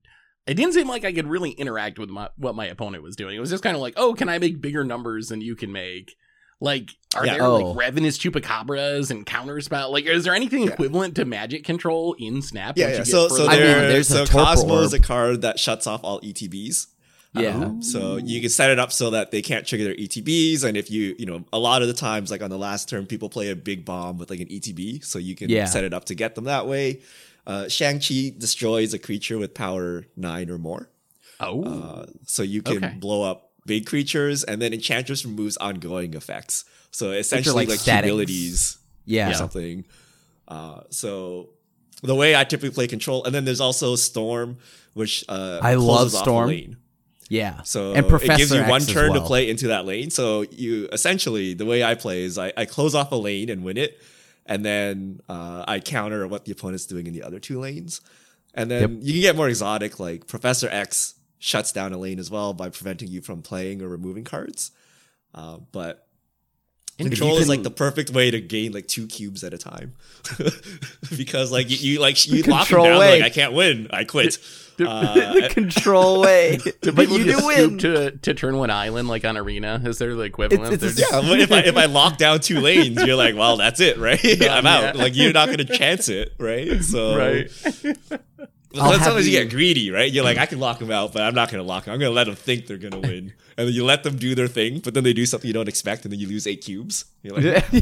it didn't seem like I could really interact with my, what my opponent was doing. It was just kind of like, oh, can I make bigger numbers than you can make? Like, are Yeah. there Oh. like ravenous chupacabras and counterspell? Like, is there anything Yeah. equivalent to magic control in Snap? yeah, yeah. So so further- I mean, there's so a Torpor Cosmo is a card that shuts off all ETBs. Yeah. Um, so you can set it up so that they can't trigger their ETBs, and if you, you know, a lot of the times, like on the last turn, people play a big bomb with like an ETB, so you can Yeah. set it up to get them that way. Uh, Shang Chi destroys a creature with power nine or more, oh, uh, so you can Okay. blow up big creatures, and then Enchantress removes ongoing effects. So essentially, like like, abilities Yeah. or something. Uh, so the way I typically play control, and then there's also Storm, which uh, I love Storm. lane. Yeah. So And it gives Professor you one X turn to play into that lane. So you essentially the way I play is I, I close off a lane and win it, and then uh, I counter what the opponent's doing in the other two lanes, and then you can get more exotic. Like Professor X shuts down a lane as well by preventing you from playing or removing cards. Uh, but control is like the perfect way to gain like two cubes at a time, because like you, you like you lock them down. way. Like I can't win. I quit. the Uh, control way. but you do win. to to turn one island like on Arena? Is there the equivalent? It's- it's Yeah, if I if I lock down two lanes, you're like, well, that's it, right? I'm out. yeah. Like you're not gonna chance it, right? So Right. I'll sometimes you you- get greedy, right? You're like, mm. I can lock them out, but I'm not gonna lock them. I'm gonna let them think they're gonna win, and then you let them do their thing, but then they do something you don't expect, and then you lose eight cubes. You're like,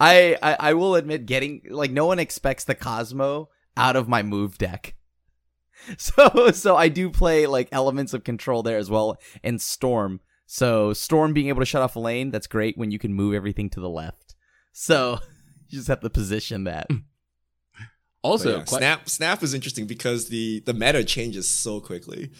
I, I I will admit getting like no one expects the Cosmo out of my move deck. So so I do play like elements of control there as well and Storm. So Storm being able to shut off a lane, that's great when you can move everything to the left. So you just have to position that. Mm. Also, yeah, quite- Snap Snap is interesting because the the meta changes so quickly.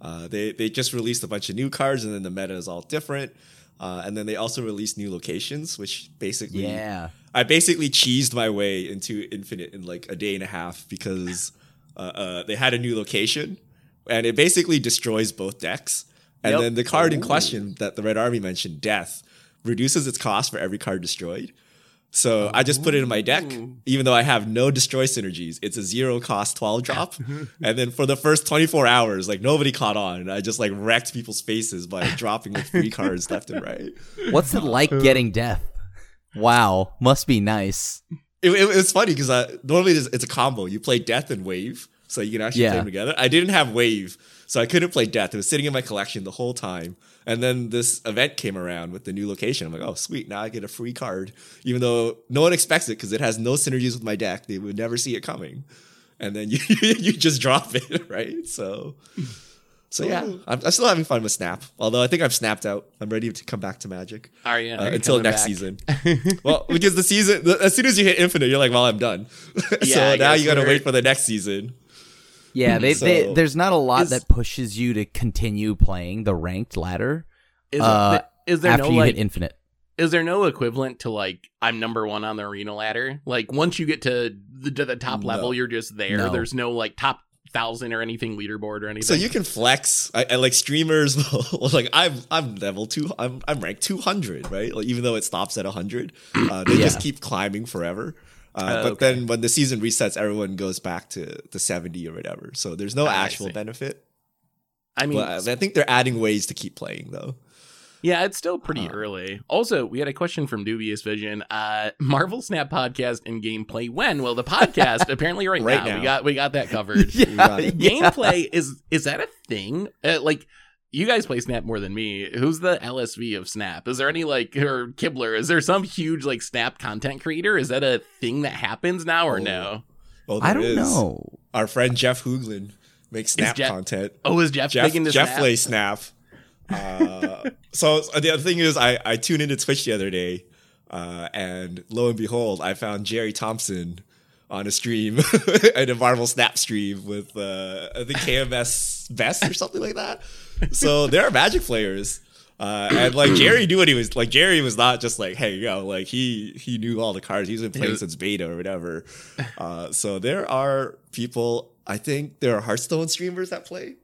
Uh, they they just released a bunch of new cards, and then the meta is all different. Uh, and then they also released new locations, which basically Yeah. I basically cheesed my way into Infinite in like a day and a half because uh, uh, they had a new location, and it basically destroys both decks. And Yep. then the card in question that the Red Army mentioned, Death, reduces its cost for every card destroyed. So I just put it in my deck, even though I have no destroy synergies. It's a zero cost 12 drop. and then for the first 24 hours, like nobody caught on. And I just like wrecked people's faces by dropping like three cards left and right. What's it like getting death? Wow, must be nice. It, it, it's funny because uh, normally it's, it's a combo. You play Death and Wave. so you can actually Yeah. play them together. I didn't have Wave, so I couldn't play Death. It was sitting in my collection the whole time. And then this event came around with the new location. I'm like, oh sweet, now I get a free card, even though no one expects it because it has no synergies with my deck. They would never see it coming, and then you you just drop it, right? So. So yeah, I'm, I'm still having fun with Snap. Although I think I've snapped out. I'm ready to come back to Magic Are you? uh, Are you until next back? season. well, because the season, the, as soon as you hit Infinite, you're like, well, I'm done. Yeah, so now you got to wait for the next season. Yeah, they, they there's not a lot Is- that pushes you to continue playing the ranked ladder Is, Uh, is there after no you like hit infinite. is there no equivalent to like I'm number one on the arena ladder? Like once you get to the, to the top No. level, you're just there. No. There's no like top thousand or anything leaderboard or anything. So you can flex. I, I like streamers. like I'm, I'm level two. I'm, I'm ranked 200, right? Like even though it stops at 100, uh, they just keep climbing forever. Uh, Oh, but okay. then when the season resets, everyone goes back to the 70 or whatever. So there's no Ah, actual benefit. I mean, But I think they're adding ways to keep playing though. yeah, it's still pretty Uh. early. Also, we had a question from Dubious Vision. Uh, Marvel Snap podcast and gameplay when? Well, the podcast apparently right, Right now. We got we got that covered. yeah, got yeah. gameplay is is that a thing? Uh, like you guys play Snap more than me. Who's the LSV of Snap? Is there any like or Kibler? Is there some huge like Snap content creator? Is that a thing that happens now or Oh. no? Oh, I don't is. know. Our friend Jeff Hoogland makes Snap Jeff- content. Oh, is Jeff, Jeff, big into Jeff Snap? plays Snap. Uh, so the other thing is, I, I tuned into Twitch the other day, uh, and lo and behold, I found Jerry Thompson on a stream, at a Marvel Snap stream with uh, I think KMS Best or something like that. So there are Magic players. Uh, and like Jerry knew what he was like. Jerry was not just like, "Hey, yo," like he he knew all the cards. He's been playing since beta or whatever. Uh, so there are people. I think there are Hearthstone streamers that play.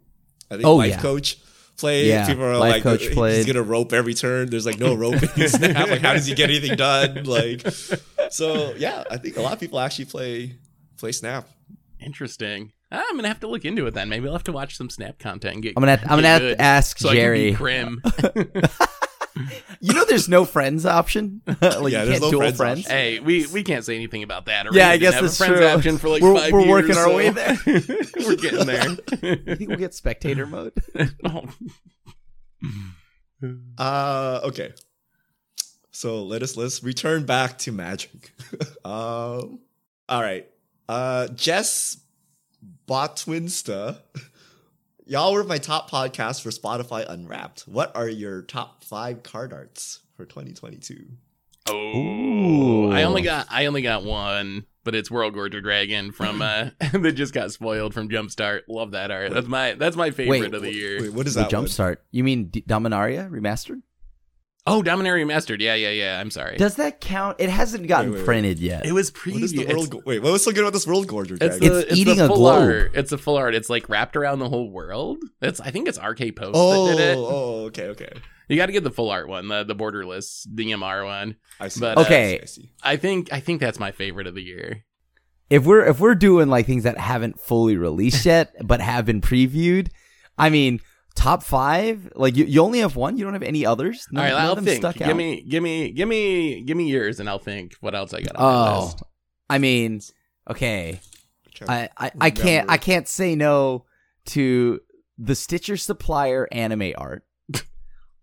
I think Oh, Life yeah. Coach played. Yeah, People are Life like, Coach he's played. gonna rope every turn. There's like no rope in Snap. Like, how does he get anything done? Like, so yeah, I think a lot of people actually play play Snap. Interesting. Ah, I'm gonna have to look into it then. Maybe I'll have to watch some Snap content and get. I'm gonna have, I'm gonna get have to ask so Jerry. I can be Krim. You know, there's no friends option. like Yeah, you there's can't no dual friends friends. option. hey, we we can't say anything about that. Yeah, I guess have a that's friends true. option for like We're- 5 we're years, working our so way there. we're getting there. I think we'll get spectator mode. Oh. Uh, okay. So let us let's return back to Magic. um, all right. Uh, Jess Botwinsta, y'all were my top podcast for Spotify Unwrapped. What are your top five card arts for 2022? Oh, Ooh. I only got I only got one, but it's World Gorger Dragon from uh that just got spoiled from Jumpstart. Love that art. That's my that's my favorite Wait, of the year. Wait, what is The that? one? Jumpstart. You mean D- Dominaria remastered? Oh, Dominaria Mastered. Yeah, yeah, yeah. I'm sorry. Does that count? It hasn't gotten Wait, wait, wait. printed yet. it was What is preview. the world? Go- Wait, what was so good about this World Gorger It's, Dragon? the, It's it's eating a full globe. art. It's a full art. It's like wrapped around the whole world. It's I think it's RK Post oh, that did it. oh, okay, okay. You got to get the full art one, the the borderless DMR one. I see. But, I uh, Okay. I see. I think I think that's my favorite of the year. if we're if we're doing like things that haven't fully released yet but have been previewed, I mean, top five. Like you, you only have one. You don't have any others. None, All right, I'll think. stuck Give out. me, give me, give me, give me yours, and I'll think what else I got on Oh, list. I mean, okay. I, I, I can't. I can't say no to the Stitcher Supplier anime art.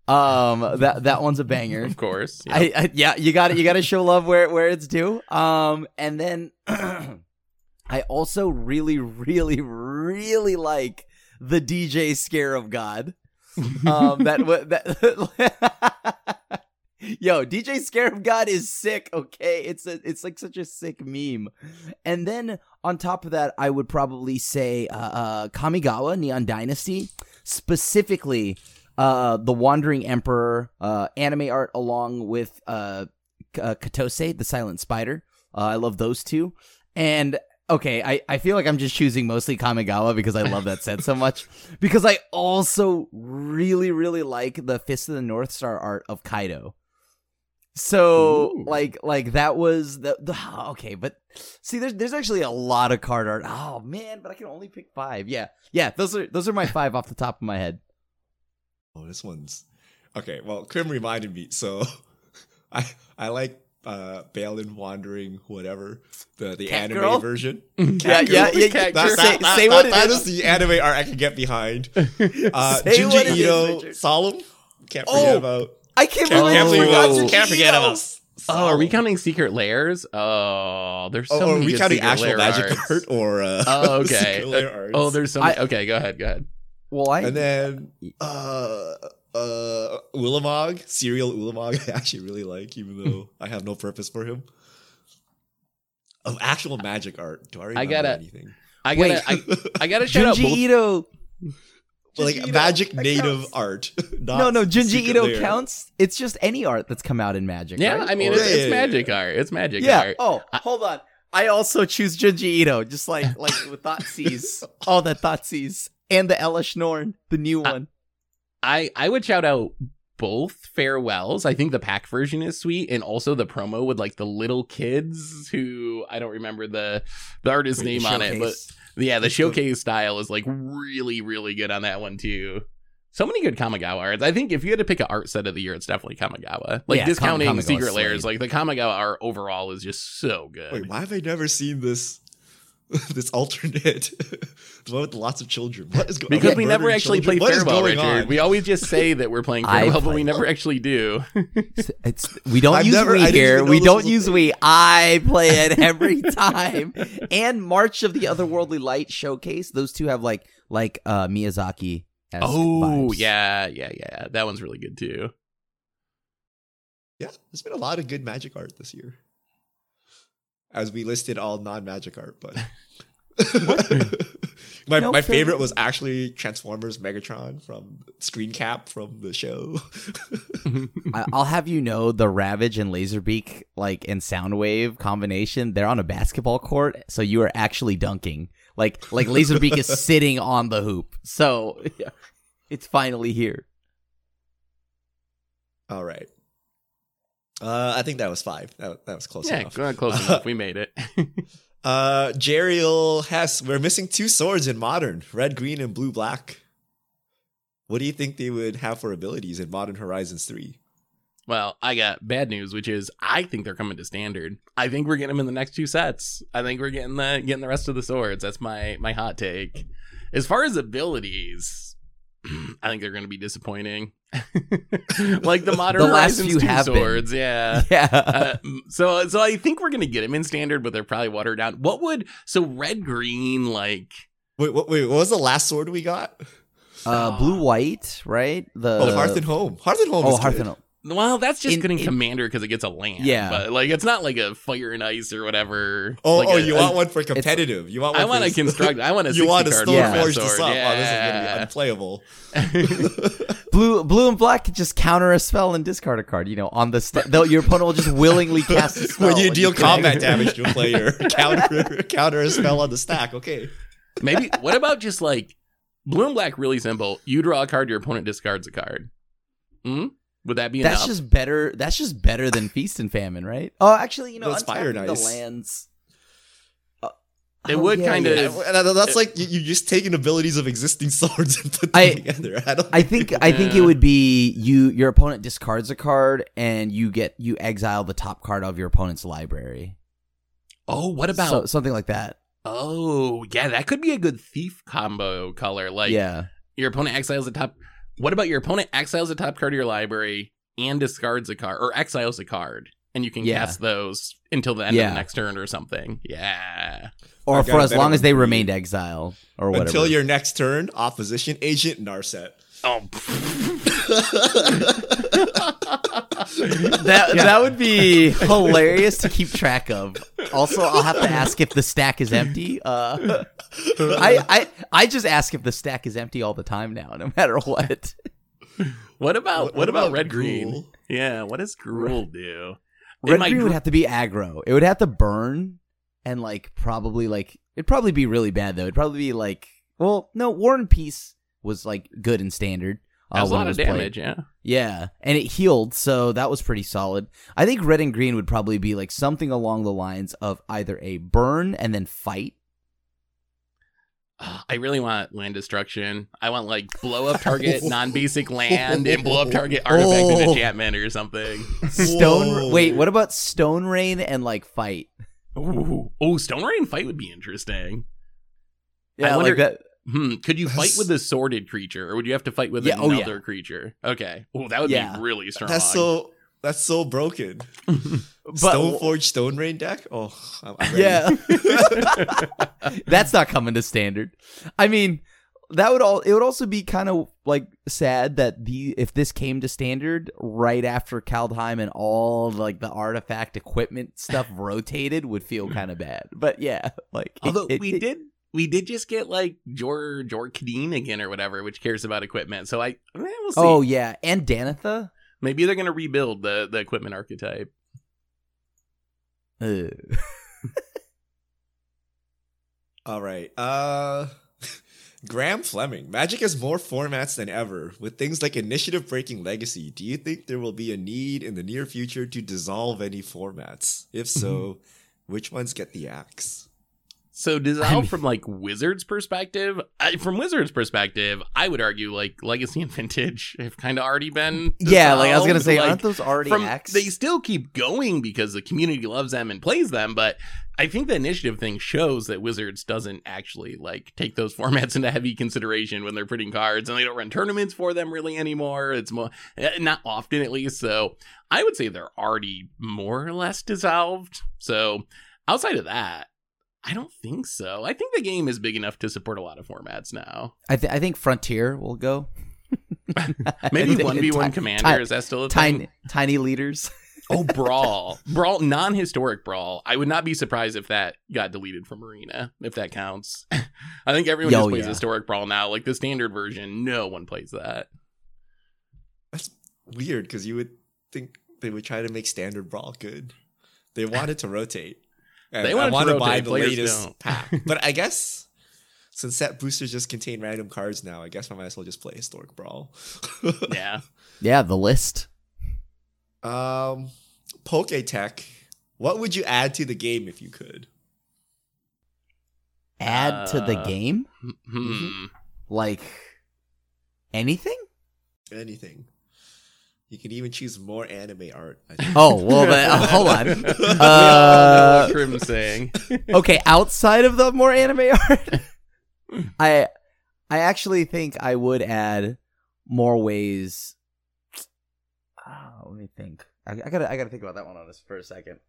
Um, that that one's a banger. Of course. yeah. I, I yeah, you got to You got to show love where where it's due. Um, and then I also really, really, really like the DJ Scarab God. Um, that that. Yo, DJ Scarab God is sick. Okay, it's a it's like such a sick meme. And then on top of that, I would probably say uh, uh, Kamigawa Neon Dynasty, specifically uh, the Wandering Emperor uh, anime art, along with uh, K- uh, Kotose, the Silent Spider. Uh, I love those two. And okay, I, I feel like I'm just choosing mostly Kamigawa because I love that set so much. Because I also really, really like the Fist of the North Star art of Kaido. So Ooh. like like that was the, the oh, okay, but see there's there's actually a lot of card art. Oh man, but I can only pick five. Yeah. Yeah, those are those are my five off the top of my head. Oh, this one's okay. Well, Krim reminded me. So, I I like uh, Balin wandering, whatever the the Cat anime girl? version. Yeah, Cat yeah, girl. yeah, That- yeah. that- Say- that- say that- what it that is. is the anime art I can get behind. Uh, Say Junji what Ito, Richard. Solemn. Can't forget Oh, about. I can't Can't, believe can't, I believe forgot Whoa. Junji can't forget Ito. about. Oh, are we counting secret lairs? Oh, there's so Oh, are we counting actual magic arts. art or uh, Oh, okay. secret lair arts? Oh, there's so many. I- okay, go ahead. Go ahead. Well, I and then uh uh Ulamog, serial Ulamog, I actually really like, even though I have no purpose for him. Of actual magic art, do I remember gotta- anything? I gotta. I, I gotta shout out Junji both. Ito. Like Ito, magic that native counts. art. Not No, no, Junji Ito layer. counts. It's just any art that's come out in Magic. Yeah, right? I mean Or- it's, Yeah, it's yeah, magic art. It's magic yeah. art. Oh, hold on. I also choose Junji Ito, just like like with Thoughtseize. All the Thoughtseize and the Elesh Norn, the new one. I I would shout out both farewells. I think the pack version is sweet, and also the promo with like the little kids who I don't remember the the artist's Wait, name on it, but yeah, the showcase style is like really really good on that one too. So many good Kamigawa arts. I think if you had to pick an art set of the year, it's definitely Kamigawa. Like Yeah, discounting Kam- Kamigawa Secret is Lairs, like the Kamigawa art overall is just so good. Wait, why have I never seen this? this alternate, the one with lots of children. What is going? On? Because I'm we never actually children? play What is Farewell, going Richard. on? We always just say that we're playing I Farewell, but we play- never actually do. It's, it's we don't I've use never- we here. We don't use thing. we. I play it every time. and March of the Otherworldly Light showcase. Those two have like like uh Miyazaki. Oh yeah, yeah, yeah. That one's really good too. Yeah, there's been a lot of good magic art this year. As we listed all non-magic art, but my No my favorite. favorite was actually Transformers Megatron from screen cap from the show. I- I'll have you know the Ravage and Laserbeak like and Soundwave combination. They're on a basketball court, so you are actually dunking. Like like Laserbeak is sitting on the hoop. So yeah, it's finally here. all right. Uh, I think that was five. That, that was close yeah, enough. go- close enough. We made it. Uh, Jeriel Hess, we're missing two swords in modern: red, green, and blue, black. What do you think they would have for abilities in Modern Horizons Three? well, I got bad news, which is I think they're coming to standard. I think we're getting them in the next two sets. I think we're getting the getting the rest of the swords. That's my my hot take. As far as abilities, I think they're going to be disappointing. like the modern The last Horizons few 2 have been. swords, yeah. Yeah. Uh, so so I think we're gonna get them in standard, but they're probably watered down. What would so red green like? Wait, what, wait, what was the last sword we got? uh, blue white, right? The Oh, Hearth and Home. Hearth and Home. oh is Hearth good. and Home. Well, that's just In- good in, in- commander because it gets a land. Yeah. but like it's not like a fire and ice or whatever. Oh, Like oh, a- you a- want one for competitive? You want? One I want to construct. I want a. You want to 60 card Stoneforge format this sword. up? Oh, this is gonna be unplayable. Blue, blue and black can just counter a spell and discard a card. You know, on the st- though your opponent will just willingly cast a spell. when you deal can- combat damage to a player, counter counter a spell on the stack. Okay. Maybe. What about just like blue and black? Really simple. You draw a card. Your opponent discards a card. Hmm. Would that be That's enough? just better. That's just better than feast and famine, right? Oh, actually, you know, That's fire untapping nice. the lands. Uh, It oh, would yeah, kinda- yeah. And that- that's like you, you just taking abilities of existing swords and put them I- together. I don't. I think I think it would be you. Your opponent discards a card, and you get you exile the top card of your opponent's library. oh, what about? So- something like that? oh, yeah, that could be a good thief combo color. Like, yeah, your opponent exiles the top. What about your opponent exiles a top card of your library and discards a card or exiles a card, and you can Yeah. cast those until the end of the next turn or something. Yeah. or I for as long as they for you. remained exile or whatever. Until your next turn, opposition agent Narset. Oh, that that would be hilarious to keep track of. Also, I'll have to ask if the stack is empty. Uh, I, I I just ask if the stack is empty all the time now, no matter what. what about What- what, what about, about red green? Gruul? Yeah, what does Gruul do? Red might green would have to be aggro. It would have to burn and like probably like it'd probably be really bad though. It'd probably be like well, no, War and Peace was like good and standard. uh, That was a when it lot of was played. damage. Yeah. Yeah, and it healed, so that was pretty solid. I think red and green would probably be like something along the lines of either a burn and then fight. Uh, I really want land destruction. I want like blow up target non-basic land and blow up target artifact and Oh. enchantment or something. Stone. Whoa. Wait, what about Stone Rain and like fight? Ooh, oh, Stone Rain fight would be interesting. Yeah, wonder- like that. Hmm, could you fight with a sorted creature, or would you have to fight with Yeah, oh, another yeah. creature? Okay. Oh, that would Yeah. be really strong. That's so that's so broken. But- Stoneforge Stone Rain deck. Oh, I'm, I'm ready. Yeah. That's not coming to standard. I mean, that would all it would also be kind of like sad that the if this came to standard right after Kaldheim and all like the artifact equipment stuff rotated would feel kind of bad. But yeah, like Although it- we it- did we did just get like Jor Jor Kadeen again or whatever, which cares about equipment. So I eh, we'll see. Oh yeah, and Danitha. Maybe they're gonna rebuild the the equipment archetype. All right. Uh Graham Fleming. Magic has more formats than ever. With things like initiative breaking legacy, do you think there will be a need in the near future to dissolve any formats? If so, which ones get the axe? So mean- from like Wizards perspective, I, from Wizards perspective, I would argue like Legacy and Vintage have kind of already been. Yeah, like I was gonna say, Like, aren't those already from they still keep going because the community loves them and plays them but i think the initiative thing shows that wizards doesn't actually like take those formats into heavy consideration when they're putting cards and they don't run tournaments for them really anymore. It's more eh, not often at least. So i would say they're already more or less dissolved. So outside of that I don't think so. I think the game is big enough to support a lot of formats now. I, th- I think Frontier will go. Maybe Ti- one v one ti- commander is that still a thing? Tiny, tiny leaders. Oh, brawl, brawl, non-historic brawl. I would not be surprised if that got deleted from Arena, if that counts. I think everyone Yo, just plays yeah. historic brawl now. Like the standard version, no one plays that. That's weird because you would think they would try to make standard brawl good. They wanted to rotate. And They I want to buy the latest don't. pack. But I guess since set boosters just contain random cards now, I guess I might as well just play historic brawl. Yeah, Yeah, the list. Um, Poketech. What would you add to the game if you could? Add to the Uh, game? hmm. Like anything? Anything. You can even choose more anime art. I. Oh, well, then, uh, hold on. we all know Uh, what Krim's saying. okay, outside of the more anime art, I I actually think I would add more ways. Ah, let me think. I, I gotta I gotta think about that one on this for a second.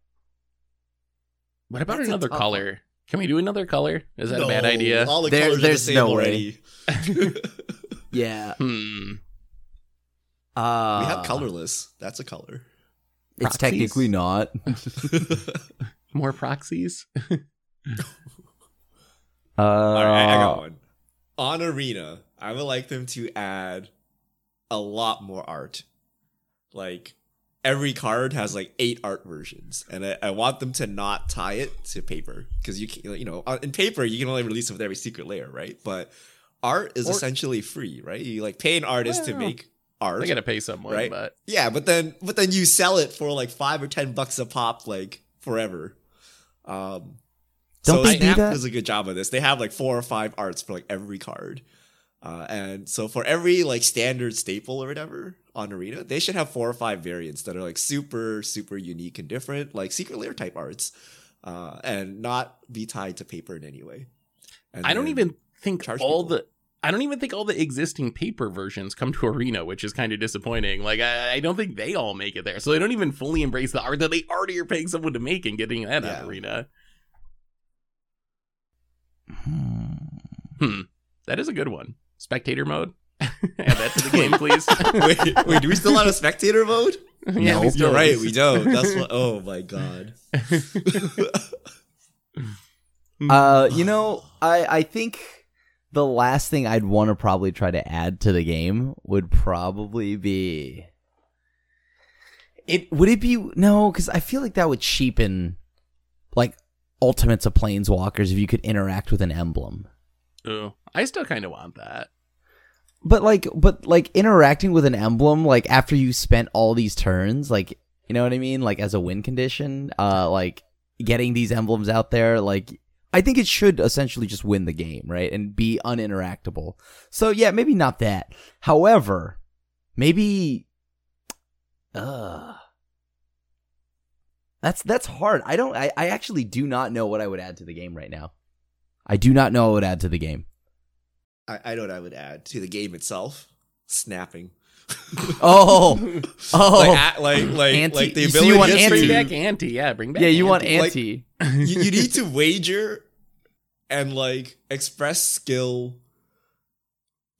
What about That's another tough color? Can we do another color? Is that a bad idea? All the There- colors there's are the same no already. Yeah, Hmm. Uh, we have colorless. That's a color. It's technically not. More proxies. Uh, All right, I got one. On Arena, I would like them to add a lot more art. Like every card has like eight art versions, and I, I want them to not tie it to paper because you can, you know, in paper you can only release it with every secret lair, right? But art is Or- essentially free, right? You like pay an artist to make art. I gotta pay someone, Right? but Yeah, but then but then you sell it for like five or ten bucks a pop, like forever. Um, Don't so they do Snap that? does a good job of this. They have like four or five arts for like every card, uh, and so for every like standard staple or whatever on Arena, they should have four or five variants that are like super super unique and different, like secret lair type arts, uh, and not be tied to paper in any way. And I don't even think charge all people. the I don't even think all the existing paper versions come to Arena, which is kind of disappointing. Like I, I don't think they all make it there, so they don't even fully embrace the art that they already are paying someone to make and getting that Yeah. on Arena. Hmm. Hmm, that is a good one. Spectator mode. Add that to the game, please. wait, wait, do we still have a spectator mode? yeah, No. You're right, we don't. That's what. Oh my god. Uh, you know, I I think the last thing I'd want to probably try to add to the game would probably be it. Would it be no? Because I feel like that would cheapen like Ultimates of Planeswalkers if you could interact with an emblem. Ooh, I still kind of want that. But like, but like interacting with an emblem, like after you spent all these turns, like you know what I mean, like as a win condition, uh, like getting these emblems out there, like I think it should essentially just win the game, right? And be uninteractable. So yeah, maybe not that. However, maybe uh That's that's hard. I don't I, I actually do not know what I would add to the game right now. I do not know what I would add to the game. I, I know what I would add to the game itself. Snapping. Oh. Oh. like, a- like, like, Anti- like the so you ability want to- Bring back ante, yeah, bring back yeah, you want ante. anti. you, you need to wager and like express skill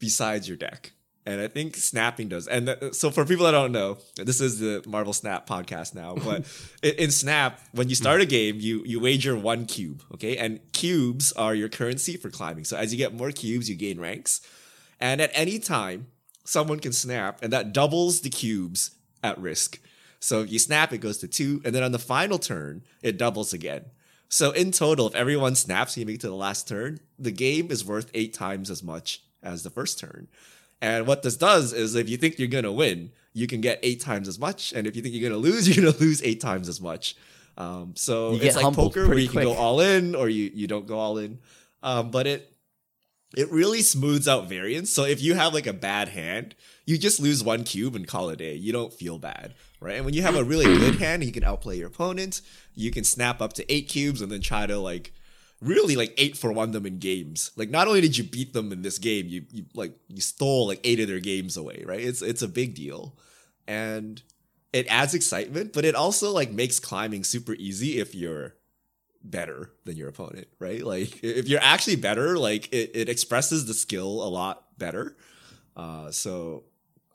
besides your deck. And I think snapping does. And th- so for people that don't know, this is the Marvel Snap podcast now, but in, in Snap, when you start a game, you you wager one cube, okay? And cubes are your currency for climbing. So as you get more cubes, you gain ranks. And at any time, someone can snap, and that doubles the cubes at risk. So if you snap, it goes to two, and then on the final turn, it doubles again. So in total, if everyone snaps and you make it to the last turn, the game is worth eight times as much as the first turn. And what this does is if you think you're gonna win, you can get eight times as much. And if you think you're gonna lose, you're gonna lose eight times as much. Um, so You it's like poker where you can go all in or you, you don't go all in. Um, but it it really smooths out variance. So if you have like a bad hand, you just lose one cube and call it a day. You don't feel bad, right? And when you have a really good mm-hmm. hand, you can outplay your opponent. You can snap up to eight cubes and then try to like really like eight for one them in games. Like not only did you beat them in this game, you, you like you stole like eight of their games away, right? It's it's a big deal. And it adds excitement, but it also like makes climbing super easy if you're better than your opponent, right? Like if you're actually better, like it, it expresses the skill a lot better. Uh, so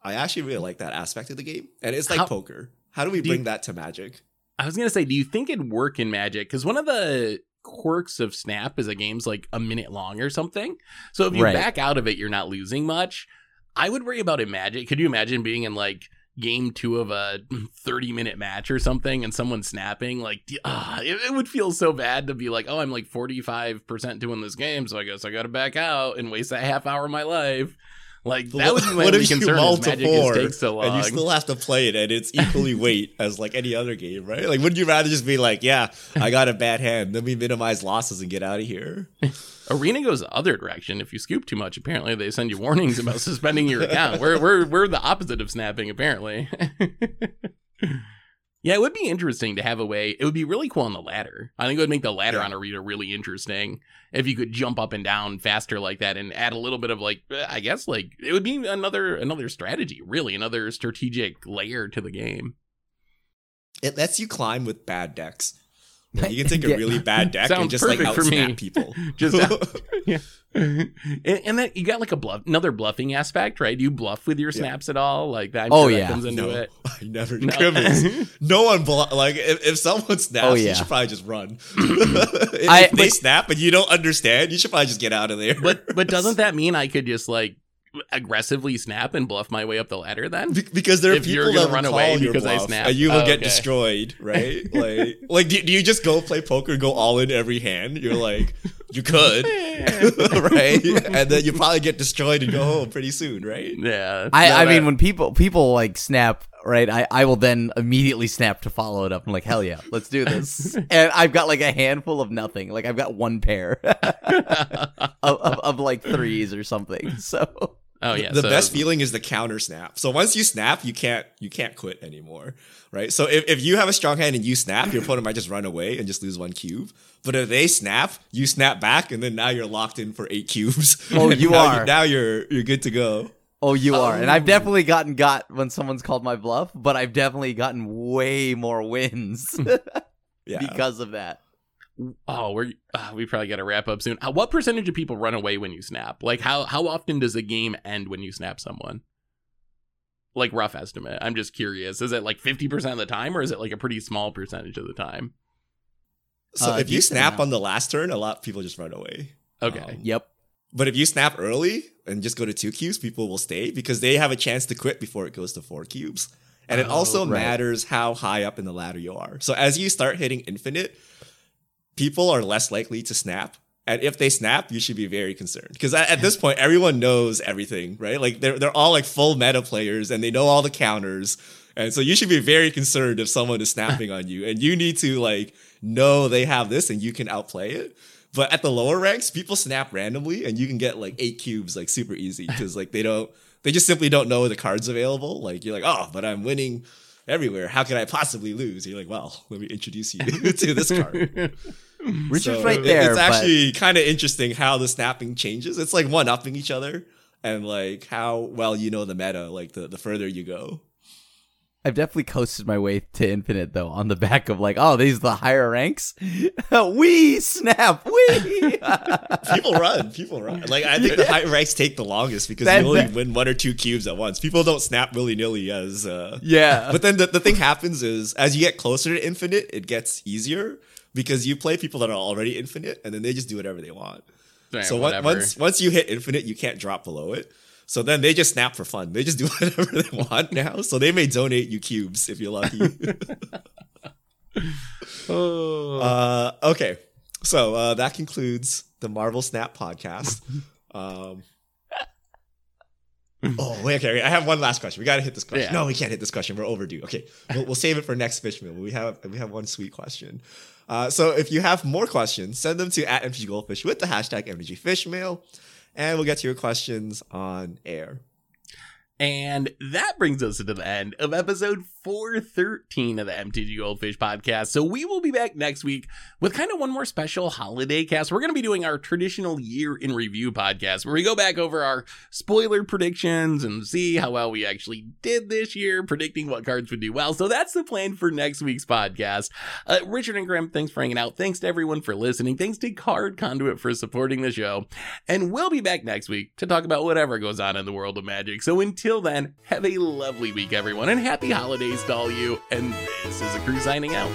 I actually really like that aspect of the game, and it's like How- poker. How do we Do you- bring that to Magic? I was gonna say, do you think it'd work in Magic? Because one of the quirks of Snap is a game's like a minute long or something. So if you Right. back out of it, you're not losing much. I would worry about in Magic. Could you imagine being in like game two of a 30 minute match or something and someone snapping? Like, ah, it, it would feel so bad to be like, oh, I'm like 45% doing this game, so I guess I gotta back out and waste that half hour of my life. Like, that would be my What only concern is Magic four takes so long. and you still have to play it, and it's equally weight as like any other game, right? Like, wouldn't you rather just be like, "Yeah, I got a bad hand," then we minimize losses and get out of here? Arena goes the other direction. If you scoop too much, apparently they send you warnings about suspending your account. We're we're we're the opposite of snapping, apparently. Yeah, it would be interesting to have a way. It would be really cool on the ladder. I think it would make the ladder Yeah. on Arena really interesting if you could jump up and down faster like that and add a little bit of like eh, I guess like it would be another another strategy, really another strategic layer to the game. It lets you climb with bad decks. Like, you can take a Yeah. really bad deck and just like perfect for people. Just yeah. and, and then you got like a bluff, another bluffing aspect, right? Do you bluff with your Yeah. snaps at all? Like that? I'm Oh, sure that yeah. comes into no, it. I never. No. Crimmins. No one blo- like if, if someone oh, snaps, Oh, you should probably just run. if I- they but- snap and you don't understand, you should probably just get out of there. but but doesn't that mean I could just like aggressively snap and bluff my way up the ladder then? Be- because there are If you're people gonna that run away call your because I snap. and you will Oh, get okay. destroyed, right? like, like do, do you just go play poker go all in every hand? You're like, you could, right? And then you probably get destroyed and go home pretty soon, right? yeah. I, I mean, when people people like snap, right? I, I will then immediately snap to follow it up. I'm like, hell yeah, let's do this. and I've got like a handful of nothing. Like I've got one pair of, of, of like threes or something. So oh yeah. the so- best feeling is the counter snap. So once you snap, you can't you can't quit anymore, right? So if, if you have a strong hand and you snap, your opponent might just run away and just lose one cube. But if they snap, you snap back, and then now you're locked in for eight cubes. Oh, you now are. now you're you're good to go. oh, you are, and I've Oh. definitely gotten got when someone's called my bluff, but I've definitely gotten way more wins Yeah. because of that. Oh, we're uh, we probably got to wrap up soon. Uh, what percentage of people run away when you snap? Like how how often does a game end when you snap someone? Like rough estimate. I'm just curious. Is it like 50% of the time or is it like a pretty small percentage of the time? so Uh, if you snap amount. on the last turn, a lot of people just run away. Okay. Um, Yep. But if you snap early and just go to two cubes, people will stay because they have a chance to quit before it goes to four cubes. And it Oh, also right. matters how high up in the ladder you are. So as you start hitting infinite, people are less likely to snap. And if they snap, you should be very concerned because at, at this point, everyone knows everything, right? Like they're they're all like full meta players and they know all the counters, and so you should be very concerned if someone is snapping on you, and you need to like know they have this and you can outplay it. But at the lower ranks, people snap randomly, and you can get like eight cubes like super easy because like they don't, they just simply don't know the cards available. Like you're like, oh, but I'm winning everywhere. How could I possibly lose? you're like, well, let me introduce you to this card. Richard's So right it- there. It's but- actually kind of interesting how the snapping changes. It's like one upping each other, and like how well you know the meta. Like the the further you go. I've definitely coasted my way to infinite though on the back of like, oh, these are the higher ranks. we snap, we. People run. People run. Like I think the high ranks take the longest because That- you only that- win one or two cubes at once. People don't snap willy nilly as. Uh, yeah, but then the, the thing happens is as you get closer to infinite, it gets easier because you play people that are already infinite, and then they just do whatever they want. Yeah, so on- whatever. once once you hit infinite, you can't drop below it. So then they just snap for fun. They just do whatever they want now. So they may donate you cubes if you're lucky. Oh. uh, okay, so uh, that concludes the Marvel Snap podcast. Um, oh wait, okay, I have one last question. We got to hit this question. Yeah. No, we can't hit this question. We're overdue. Okay, we'll, we'll save it for next Fishmail. We have we have one sweet question. Uh, so if you have more questions, send them to at MTG Goldfish with the hashtag MTG Fishmail, and we'll get to your questions on air. And that brings us to the end of episode 413 of the MTG Goldfish podcast. So we will be back next week with kind of one more special holiday cast. We're going to be doing our traditional year in review podcast where we go back over our spoiler predictions and see how well we actually did this year, predicting what cards would do well. So that's the plan for next week's podcast. Uh, Richard and Graham, thanks for hanging out. Thanks to everyone for listening. Thanks to Card Conduit for supporting the show. And we'll be back next week to talk about whatever goes on in the world of magic. So until then, have a lovely week, everyone, and happy holidays all you. And this is a crew signing out.